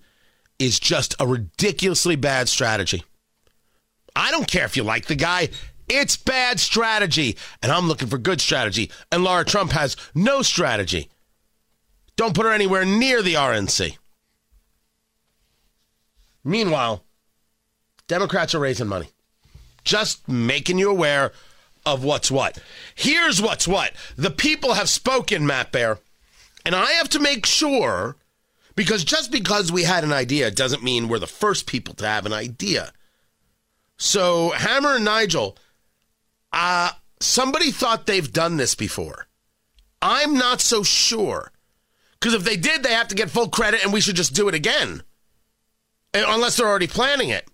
is just a ridiculously bad strategy. I don't care if you like the guy. It's bad strategy, and I'm looking for good strategy. And Lara Trump has no strategy. Don't put her anywhere near the RNC. Meanwhile, Democrats are raising money. Just making you aware of what's what. Here's what's what. The people have spoken, Matt Bear. And I have to make sure, because just because we had an idea doesn't mean we're the first people to have an idea. So, Hammer and Nigel, uh, somebody thought they've done this before. I'm not so sure. Because if they did, they have to get full credit and we should just do it again. Uh, Unless they're already planning it.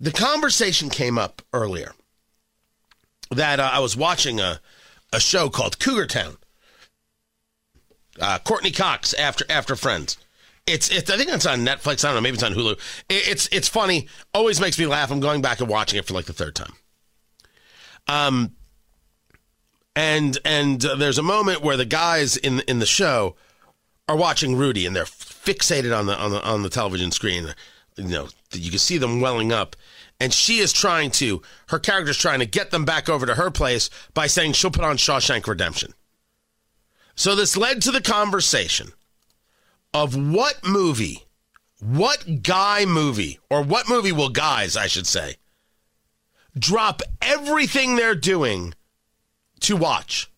The conversation came up earlier that uh, I was watching a, a show called Cougar Town. Uh, Courteney Cox after after Friends. It's it's I think it's on Netflix. I don't know. Maybe it's on Hulu. It, it's it's funny. Always makes me laugh. I'm going back and watching it for like the third time. Um. And and uh, there's a moment where the guys in in the show are watching Rudy and they're fixated on the on the on the television screen. You know, you can see them welling up. And she is trying to, her character's trying to get them back over to her place by saying she'll put on Shawshank Redemption. So this led to the conversation of what movie, what guy movie, or what movie will guys, I should say, drop everything they're doing to watch?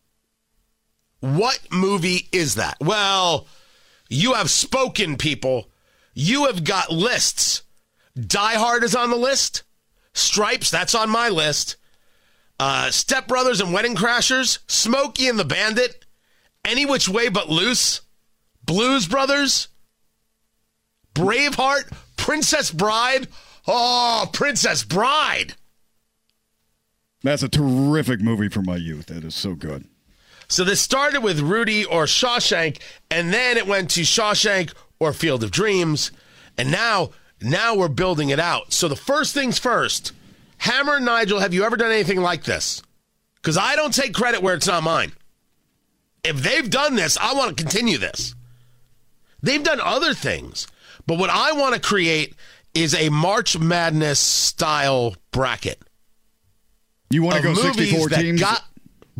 What movie is that? Well, you have spoken, people. You have got lists. Die Hard is on the list. Stripes, that's on my list. Uh, Step Brothers and Wedding Crashers, Smokey and the Bandit, Any Which Way But Loose, Blues Brothers, Braveheart, Princess Bride. Oh, Princess Bride. That's a terrific movie from my youth. That is so good. So this started with Rudy or Shawshank, and then it went to Shawshank or Field of Dreams, and now now we're building it out. So the first things first, Hammer and Nigel, have you ever done anything like this? Because I don't take credit where it's not mine. If they've done this, I want to continue this. They've done other things, but what I want to create is a March Madness style bracket. You want to go movies 64 teams? got-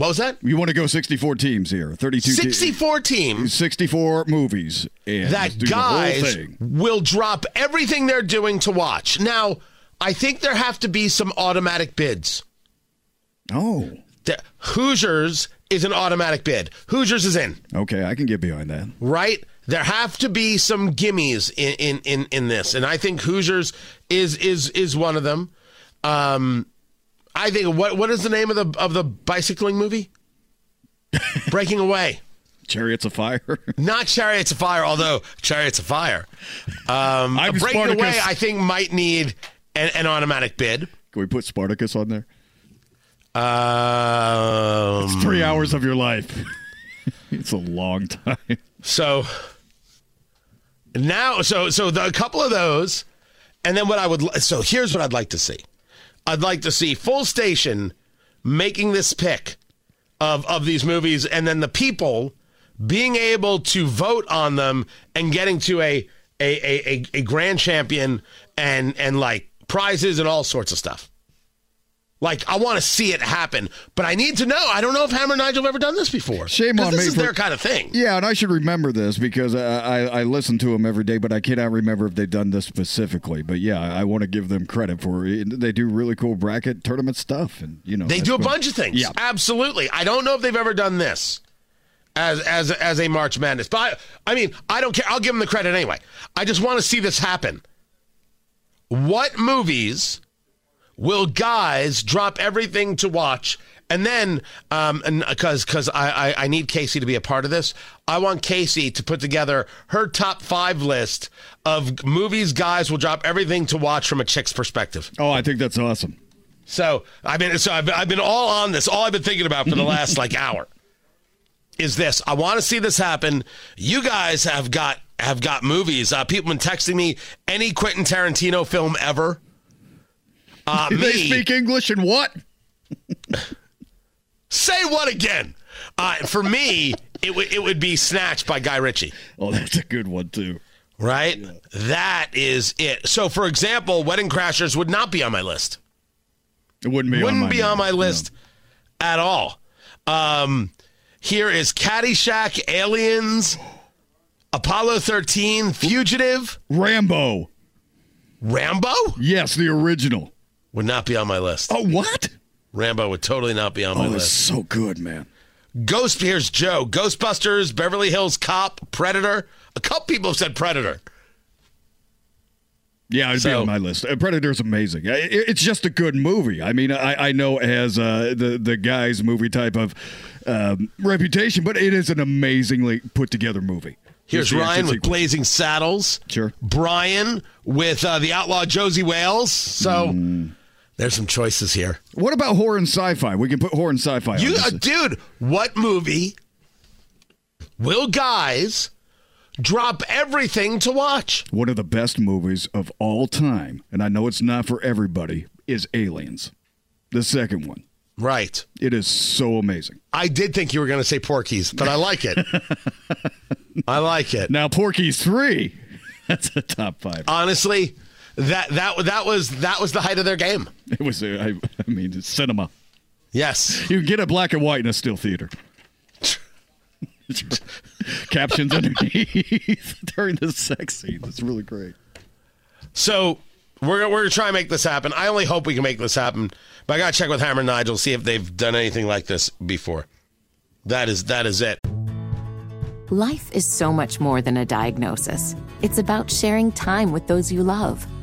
what was that? You want to go 64 teams here? 32 te- 64 teams 64 movies. And that guys will drop everything they're doing to watch. Now, I think there have to be some automatic bids. Oh, The Hoosiers is an automatic bid. Hoosiers is in, okay. I can get behind that. right? There have to be some gimmies in in in, in this, and I think Hoosiers is is is one of them. Um, I think what what is the name of the of the bicycling movie? Breaking Away. Chariots of Fire. Not Chariots of Fire, although Chariots of Fire. Um, I'm Breaking Spartacus. Away, I think, might need an, an automatic bid. Can we put Spartacus on there? Um, It's three hours of your life. it's a long time. So now, so so the, a couple of those, and then what I would. So here's what I'd like to see. I'd like to see full station making this pick of of these movies, and then the people being able to vote on them and getting to a a a, a, grand champion and and like prizes and all sorts of stuff. Like I want to see it happen, but I need to know. I don't know if Hammer and Nigel have ever done this before. Shame on this me is for- their kind of thing. Yeah, and I should remember this because I, I, I listen to them every day, but I cannot remember if they've done this specifically. But yeah, I want to give them credit for it. They do really cool bracket tournament stuff, and you know They do a cool. bunch of things. Yeah, Absolutely. I don't know if they've ever done this as as as a March Madness. But I, I mean, I don't care. I'll give them the credit anyway. I just want to see this happen. What movies will guys drop everything to watch? And then, um, and because because I, I I need Casey to be a part of this, I want Casey to put together her top five list of movies guys will drop everything to watch from a chick's perspective. Oh, I think that's awesome. So I've been so I've, I've been all on this. All I've been thinking about for the last like hour is this. I want to see this happen. You guys have got have got movies. Uh, people been texting me any Quentin Tarantino film ever. Uh, they me, speak English and what? say what again? Uh, for me, it would it would be Snatched by Guy Ritchie. Oh, that's a good one too. Right? That is it. So, for example, Wedding Crashers would not be on my list. It wouldn't be Wouldn't on my be on my list, list at all. Um, here is Caddyshack, Aliens, Apollo 13, Fugitive, Rambo. Rambo Yes, the original. Would not be on my list. Oh, what? Rambo would totally not be on my Oh, list. so good, man. Ghost here's Joe. Ghostbusters, Beverly Hills Cop, Predator. A couple people have said Predator. Yeah, it'd be on my list. Uh, Predator's amazing. It's just a good movie. I mean, I, I know it has uh, the the guy's movie type of um, reputation, but it is an amazingly put together movie. Here's Ryan with. Blazing Saddles. Sure. Brian with uh, the outlaw Josie Wales. So Mm. There's some choices here. What about horror and sci-fi? We can put horror and sci-fi. You, on uh, dude, what movie will guys drop everything to watch? One of the best movies of all time, and I know it's not for everybody, is Aliens. The second one. Right. It is so amazing. I did think you were going to say Porky's, but I like it. I like it. Now, Porky's three. That's a top five. Honestly, that that that was that was the height of their game. It was. uh, I, I mean, cinema. Yes. You get a black and white in a still theater. Captions underneath during the sex scene. That's really great. So we're we're gonna try and make this happen. I only hope we can make this happen, but I gotta check with Hammer and Nigel see if they've done anything like this before. That is that is it. Life is so much more than a diagnosis. It's about sharing time with those you love,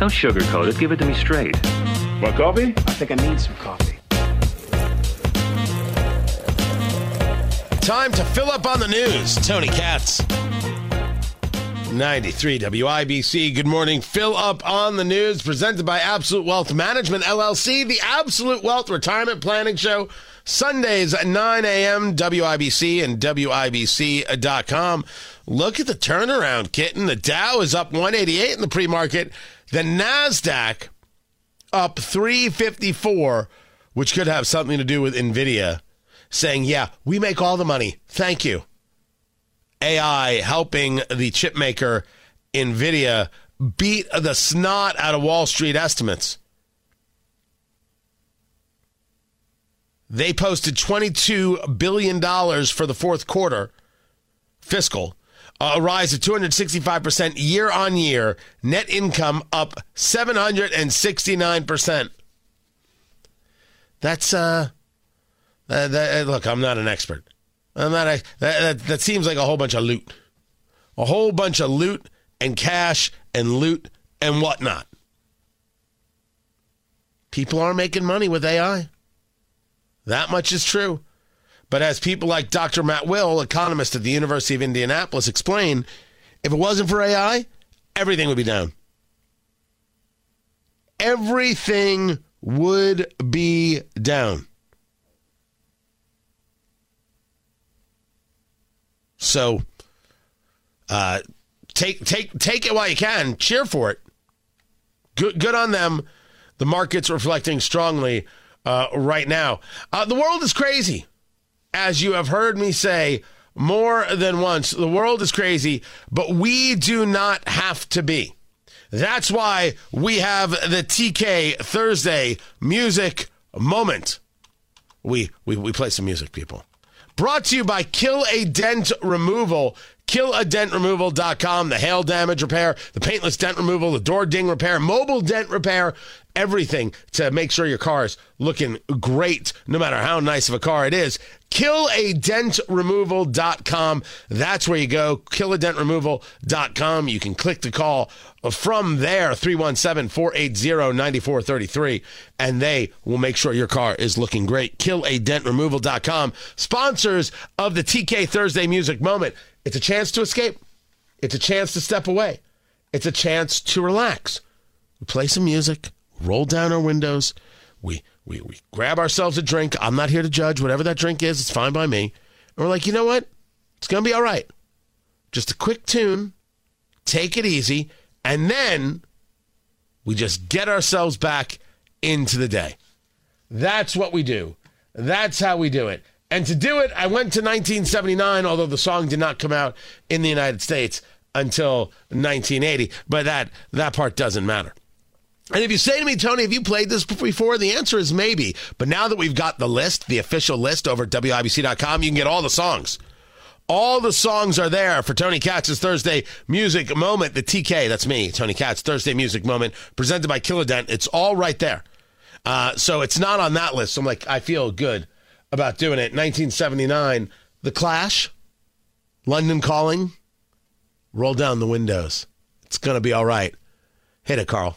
Don't sugarcoat it. Give it to me straight. Want coffee? I think I need some coffee. Time to fill up on the news. Tony Katz. 93 WIBC. Good morning. Fill up on the news presented by Absolute Wealth Management LLC, the Absolute Wealth Retirement Planning Show. Sundays at 9 a.m. WIBC and WIBC.com. Look at the turnaround, kitten. The Dow is up 188 in the pre market. The NASDAQ up 354, which could have something to do with NVIDIA saying, yeah, we make all the money. Thank you. AI helping the chip maker NVIDIA beat the snot out of Wall Street estimates. They posted $22 billion for the fourth quarter fiscal, a rise of 265% year on year. Net income up 769%. That's, uh, uh, that, look, I'm not an expert. I'm not a, that, that, that seems like a whole bunch of loot. A whole bunch of loot and cash and loot and whatnot. People are making money with AI. That much is true. But as people like Dr. Matt Will, economist at the University of Indianapolis, explain, if it wasn't for AI, everything would be down. Everything would be down. So, uh, take take take it while you can. Cheer for it. Good good on them. The market's reflecting strongly uh, right now. Uh, the world is crazy, as you have heard me say more than once. The world is crazy, but we do not have to be. That's why we have the TK Thursday music moment. We we we play some music, people. Brought to you by Kill a Dent Removal. KillaDentRemoval.com. The hail damage repair, the paintless dent removal, the door ding repair, mobile dent repair, everything to make sure your car is looking great, no matter how nice of a car it is. KillaDentRemoval.com. That's where you go. KillaDentRemoval.com. You can click the call from there, 317 480 9433, and they will make sure your car is looking great. KillaDentRemoval.com. Sponsors of the TK Thursday Music Moment. It's a chance to escape, it's a chance to step away, it's a chance to relax. We play some music, roll down our windows, we we we grab ourselves a drink. I'm not here to judge whatever that drink is. It's fine by me. And we're like, you know what? It's gonna be all right. Just a quick tune. Take it easy, and then we just get ourselves back into the day. That's what we do. That's how we do it. And to do it, I went to 1979, although the song did not come out in the United States until 1980. But that that part doesn't matter. And if you say to me, Tony, have you played this before? The answer is maybe. But now that we've got the list, the official list over at WIBC.com, you can get all the songs. All the songs are there for Tony Katz's Thursday Music Moment. The TK, that's me, Tony Katz, Thursday Music Moment, presented by Kill a Dent. It's all right there. Uh, so it's not on that list. So I'm like, I feel good about doing it. 1979, The Clash, London Calling, Roll Down the Windows. It's going to be all right. Hit it, Carl.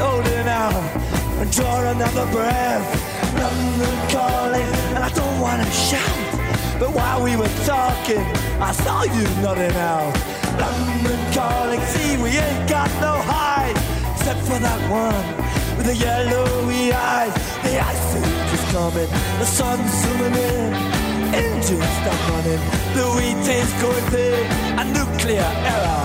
Holding out and draw another breath. London calling, and I don't want to shout. But while we were talking, I saw you nodding out. London calling, see, we ain't got no hide except for that one with the yellowy eyes. The ice age is coming, the sun's zooming in. Engines stop running, the wheat is going thin. A nuclear error,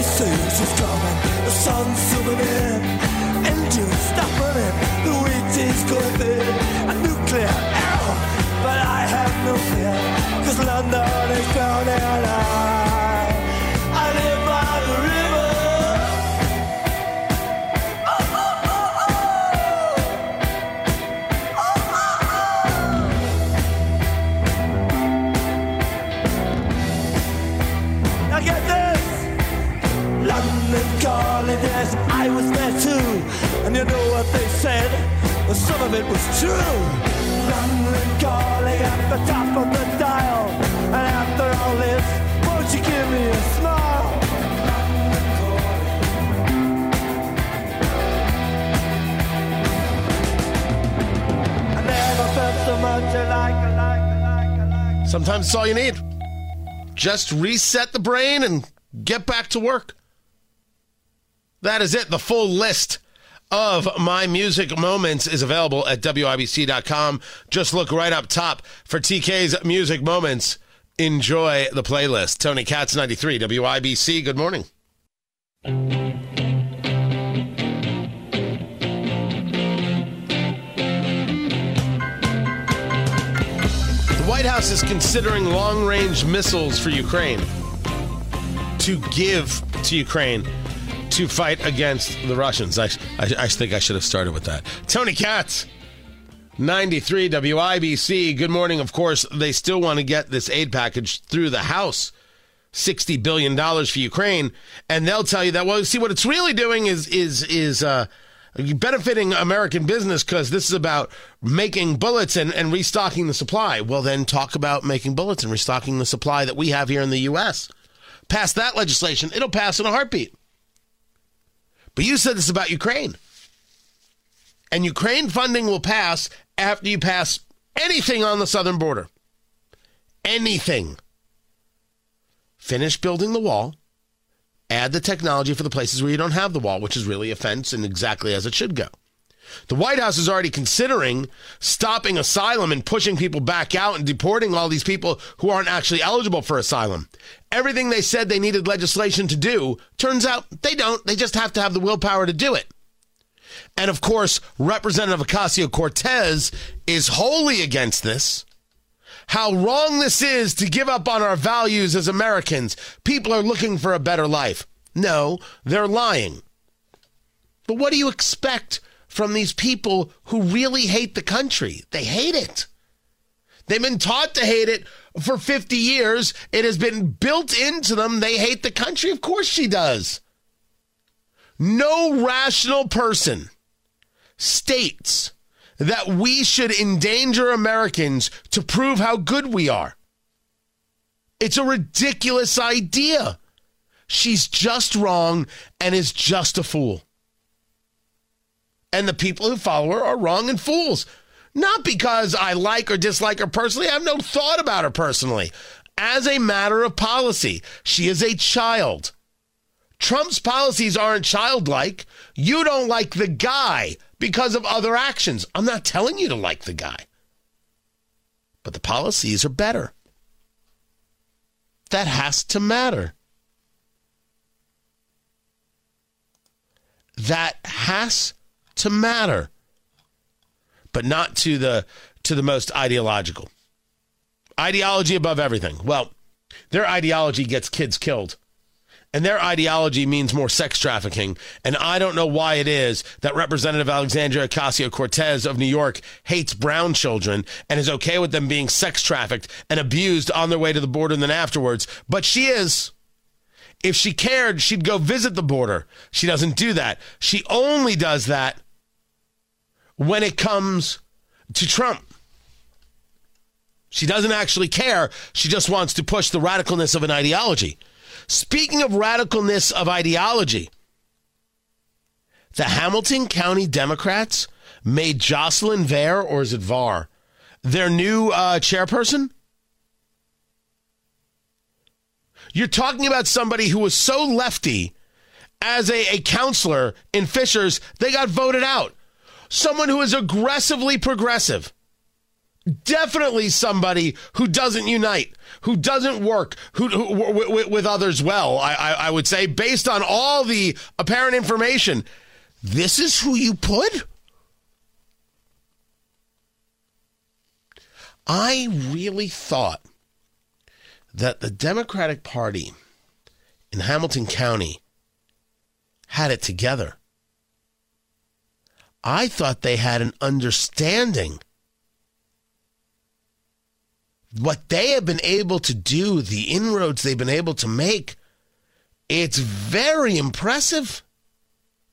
Age is coming, the sun's zooming in, engines stop running, the wheat is going thin, a nuclear error, but I have no fear, cause London is drowning. I, what they said? Well, some of it was true. London calling at the top of the dial. And after all this, won't you give me a smile? Sometimes it's all you need. Just reset the brain and get back to work. That is it. The full list of my music moments is available at WIBC.com. Just look right up top for TK's music moments. Enjoy the playlist. Tony Katz, 93, WIBC. Good morning. The White House is considering long range missiles for Ukraine to give to Ukraine to fight against the Russians. I, I, I think I should have started with that. Tony Katz, 93 WIBC. Good morning. Of course, they still want to get this aid package through the House 60 billion dollars for Ukraine and they'll tell you that well see what it's really doing is is is uh benefiting American business because this is about making bullets and, and restocking the supply. Well, then talk about making bullets and restocking the supply that we have here in the U.S. Pass that legislation, it'll pass in a heartbeat. But you said this about Ukraine. And Ukraine funding will pass after you pass anything on the southern border. Anything. Finish building the wall add the technology for the places where you don't have the wall, which is really a fence and exactly as it should go. The White House is already considering stopping asylum and pushing people back out and deporting all these people who aren't actually eligible for asylum. Everything they said they needed legislation to do, turns out they don't. They just have to have the willpower to do it. And of course, Representative Ocasio Cortez is wholly against this. How wrong this is to give up on our values as Americans. People are looking for a better life. No, they're lying. But what do you expect from these people who really hate the country? They hate it. They've been taught to hate it for 50 years. It has been built into them. They hate the country. Of course she does. No rational person states that we should endanger Americans to prove how good we are. It's a ridiculous idea. She's just wrong and is just a fool. And the people who follow her are wrong and fools. Not because I like or dislike her personally. I have no thought about her personally. As a matter of policy, she is a child. Trump's policies aren't childlike. You don't like the guy because of other actions. I'm not telling you to like the guy, but the policies are better. That has to matter. That has to matter, but not to the to the most ideological. Ideology above everything. Well, their ideology gets kids killed and their ideology means more sex trafficking. And I don't know why it is that Representative Alexandria Ocasio Cortez of New York hates brown children and is okay with them being sex trafficked and abused on their way to the border and then afterwards. But she is. If she cared, she'd go visit the border. She doesn't do that. She only does that when it comes to Trump. She doesn't actually care. She just wants to push the radicalness of an ideology. Speaking of radicalness of ideology, the Hamilton County Democrats made Jocelyn Vare, or is it Var, their new uh, chairperson? You're talking about somebody who was so lefty as a, a counselor in Fishers, they got voted out. Someone who is aggressively progressive. Definitely somebody who doesn't unite, who doesn't work who, who with, with, others well, I, I, I would say, based on all the apparent information. This is who you put? I really thought that the Democratic Party in Hamilton County had it together. I thought they had an understanding. What they have been able to do, the inroads they've been able to make, it's very impressive.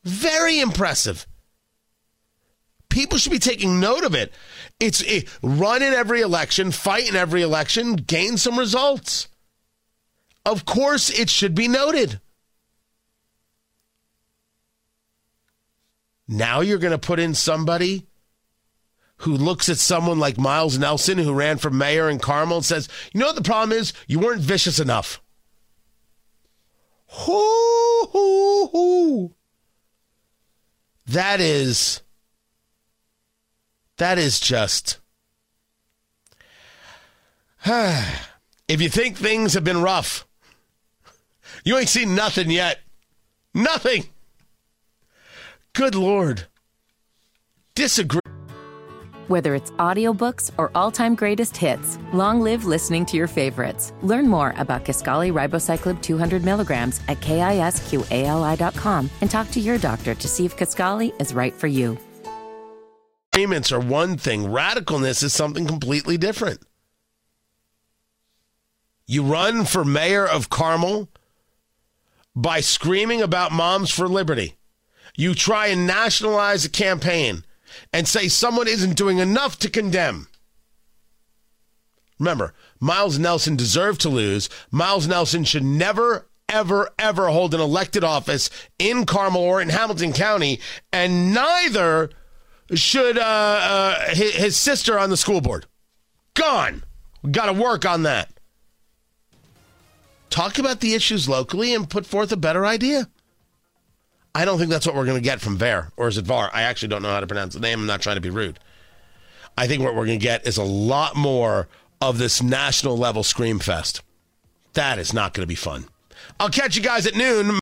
Very impressive. People should be taking note of it. It's it, run in every election, fight in every election, gain some results. Of course, it should be noted. Now you're going to put in somebody who looks at someone like Miles Nelson, who ran for mayor in Carmel, and says, You know what the problem is? You weren't vicious enough. Hoo, hoo, hoo. That is. That is just. if you think things have been rough, you ain't seen nothing yet. Nothing. Good Lord. Disagree. Whether it's audiobooks or all-time greatest hits, long live listening to your favorites. Learn more about Kisqali Ribociclib 200 milligrams at kisqali.com and talk to your doctor to see if Kisqali is right for you. Agreements are one thing. Radicalness is something completely different. You run for mayor of Carmel by screaming about Moms for Liberty. You try and nationalize a campaign and say someone isn't doing enough to condemn. Remember, Miles Nelson deserved to lose. Miles Nelson should never, ever, ever hold an elected office in Carmel or in Hamilton County, and neither should uh, uh, his, his sister on the school board. Gone. We got to work on that. Talk about the issues locally and put forth a better idea. I don't think that's what we're going to get from Var, or is it Var? I actually don't know how to pronounce the name. I'm not trying to be rude. I think what we're going to get is a lot more of this national level scream fest. That is not going to be fun. I'll catch you guys at noon.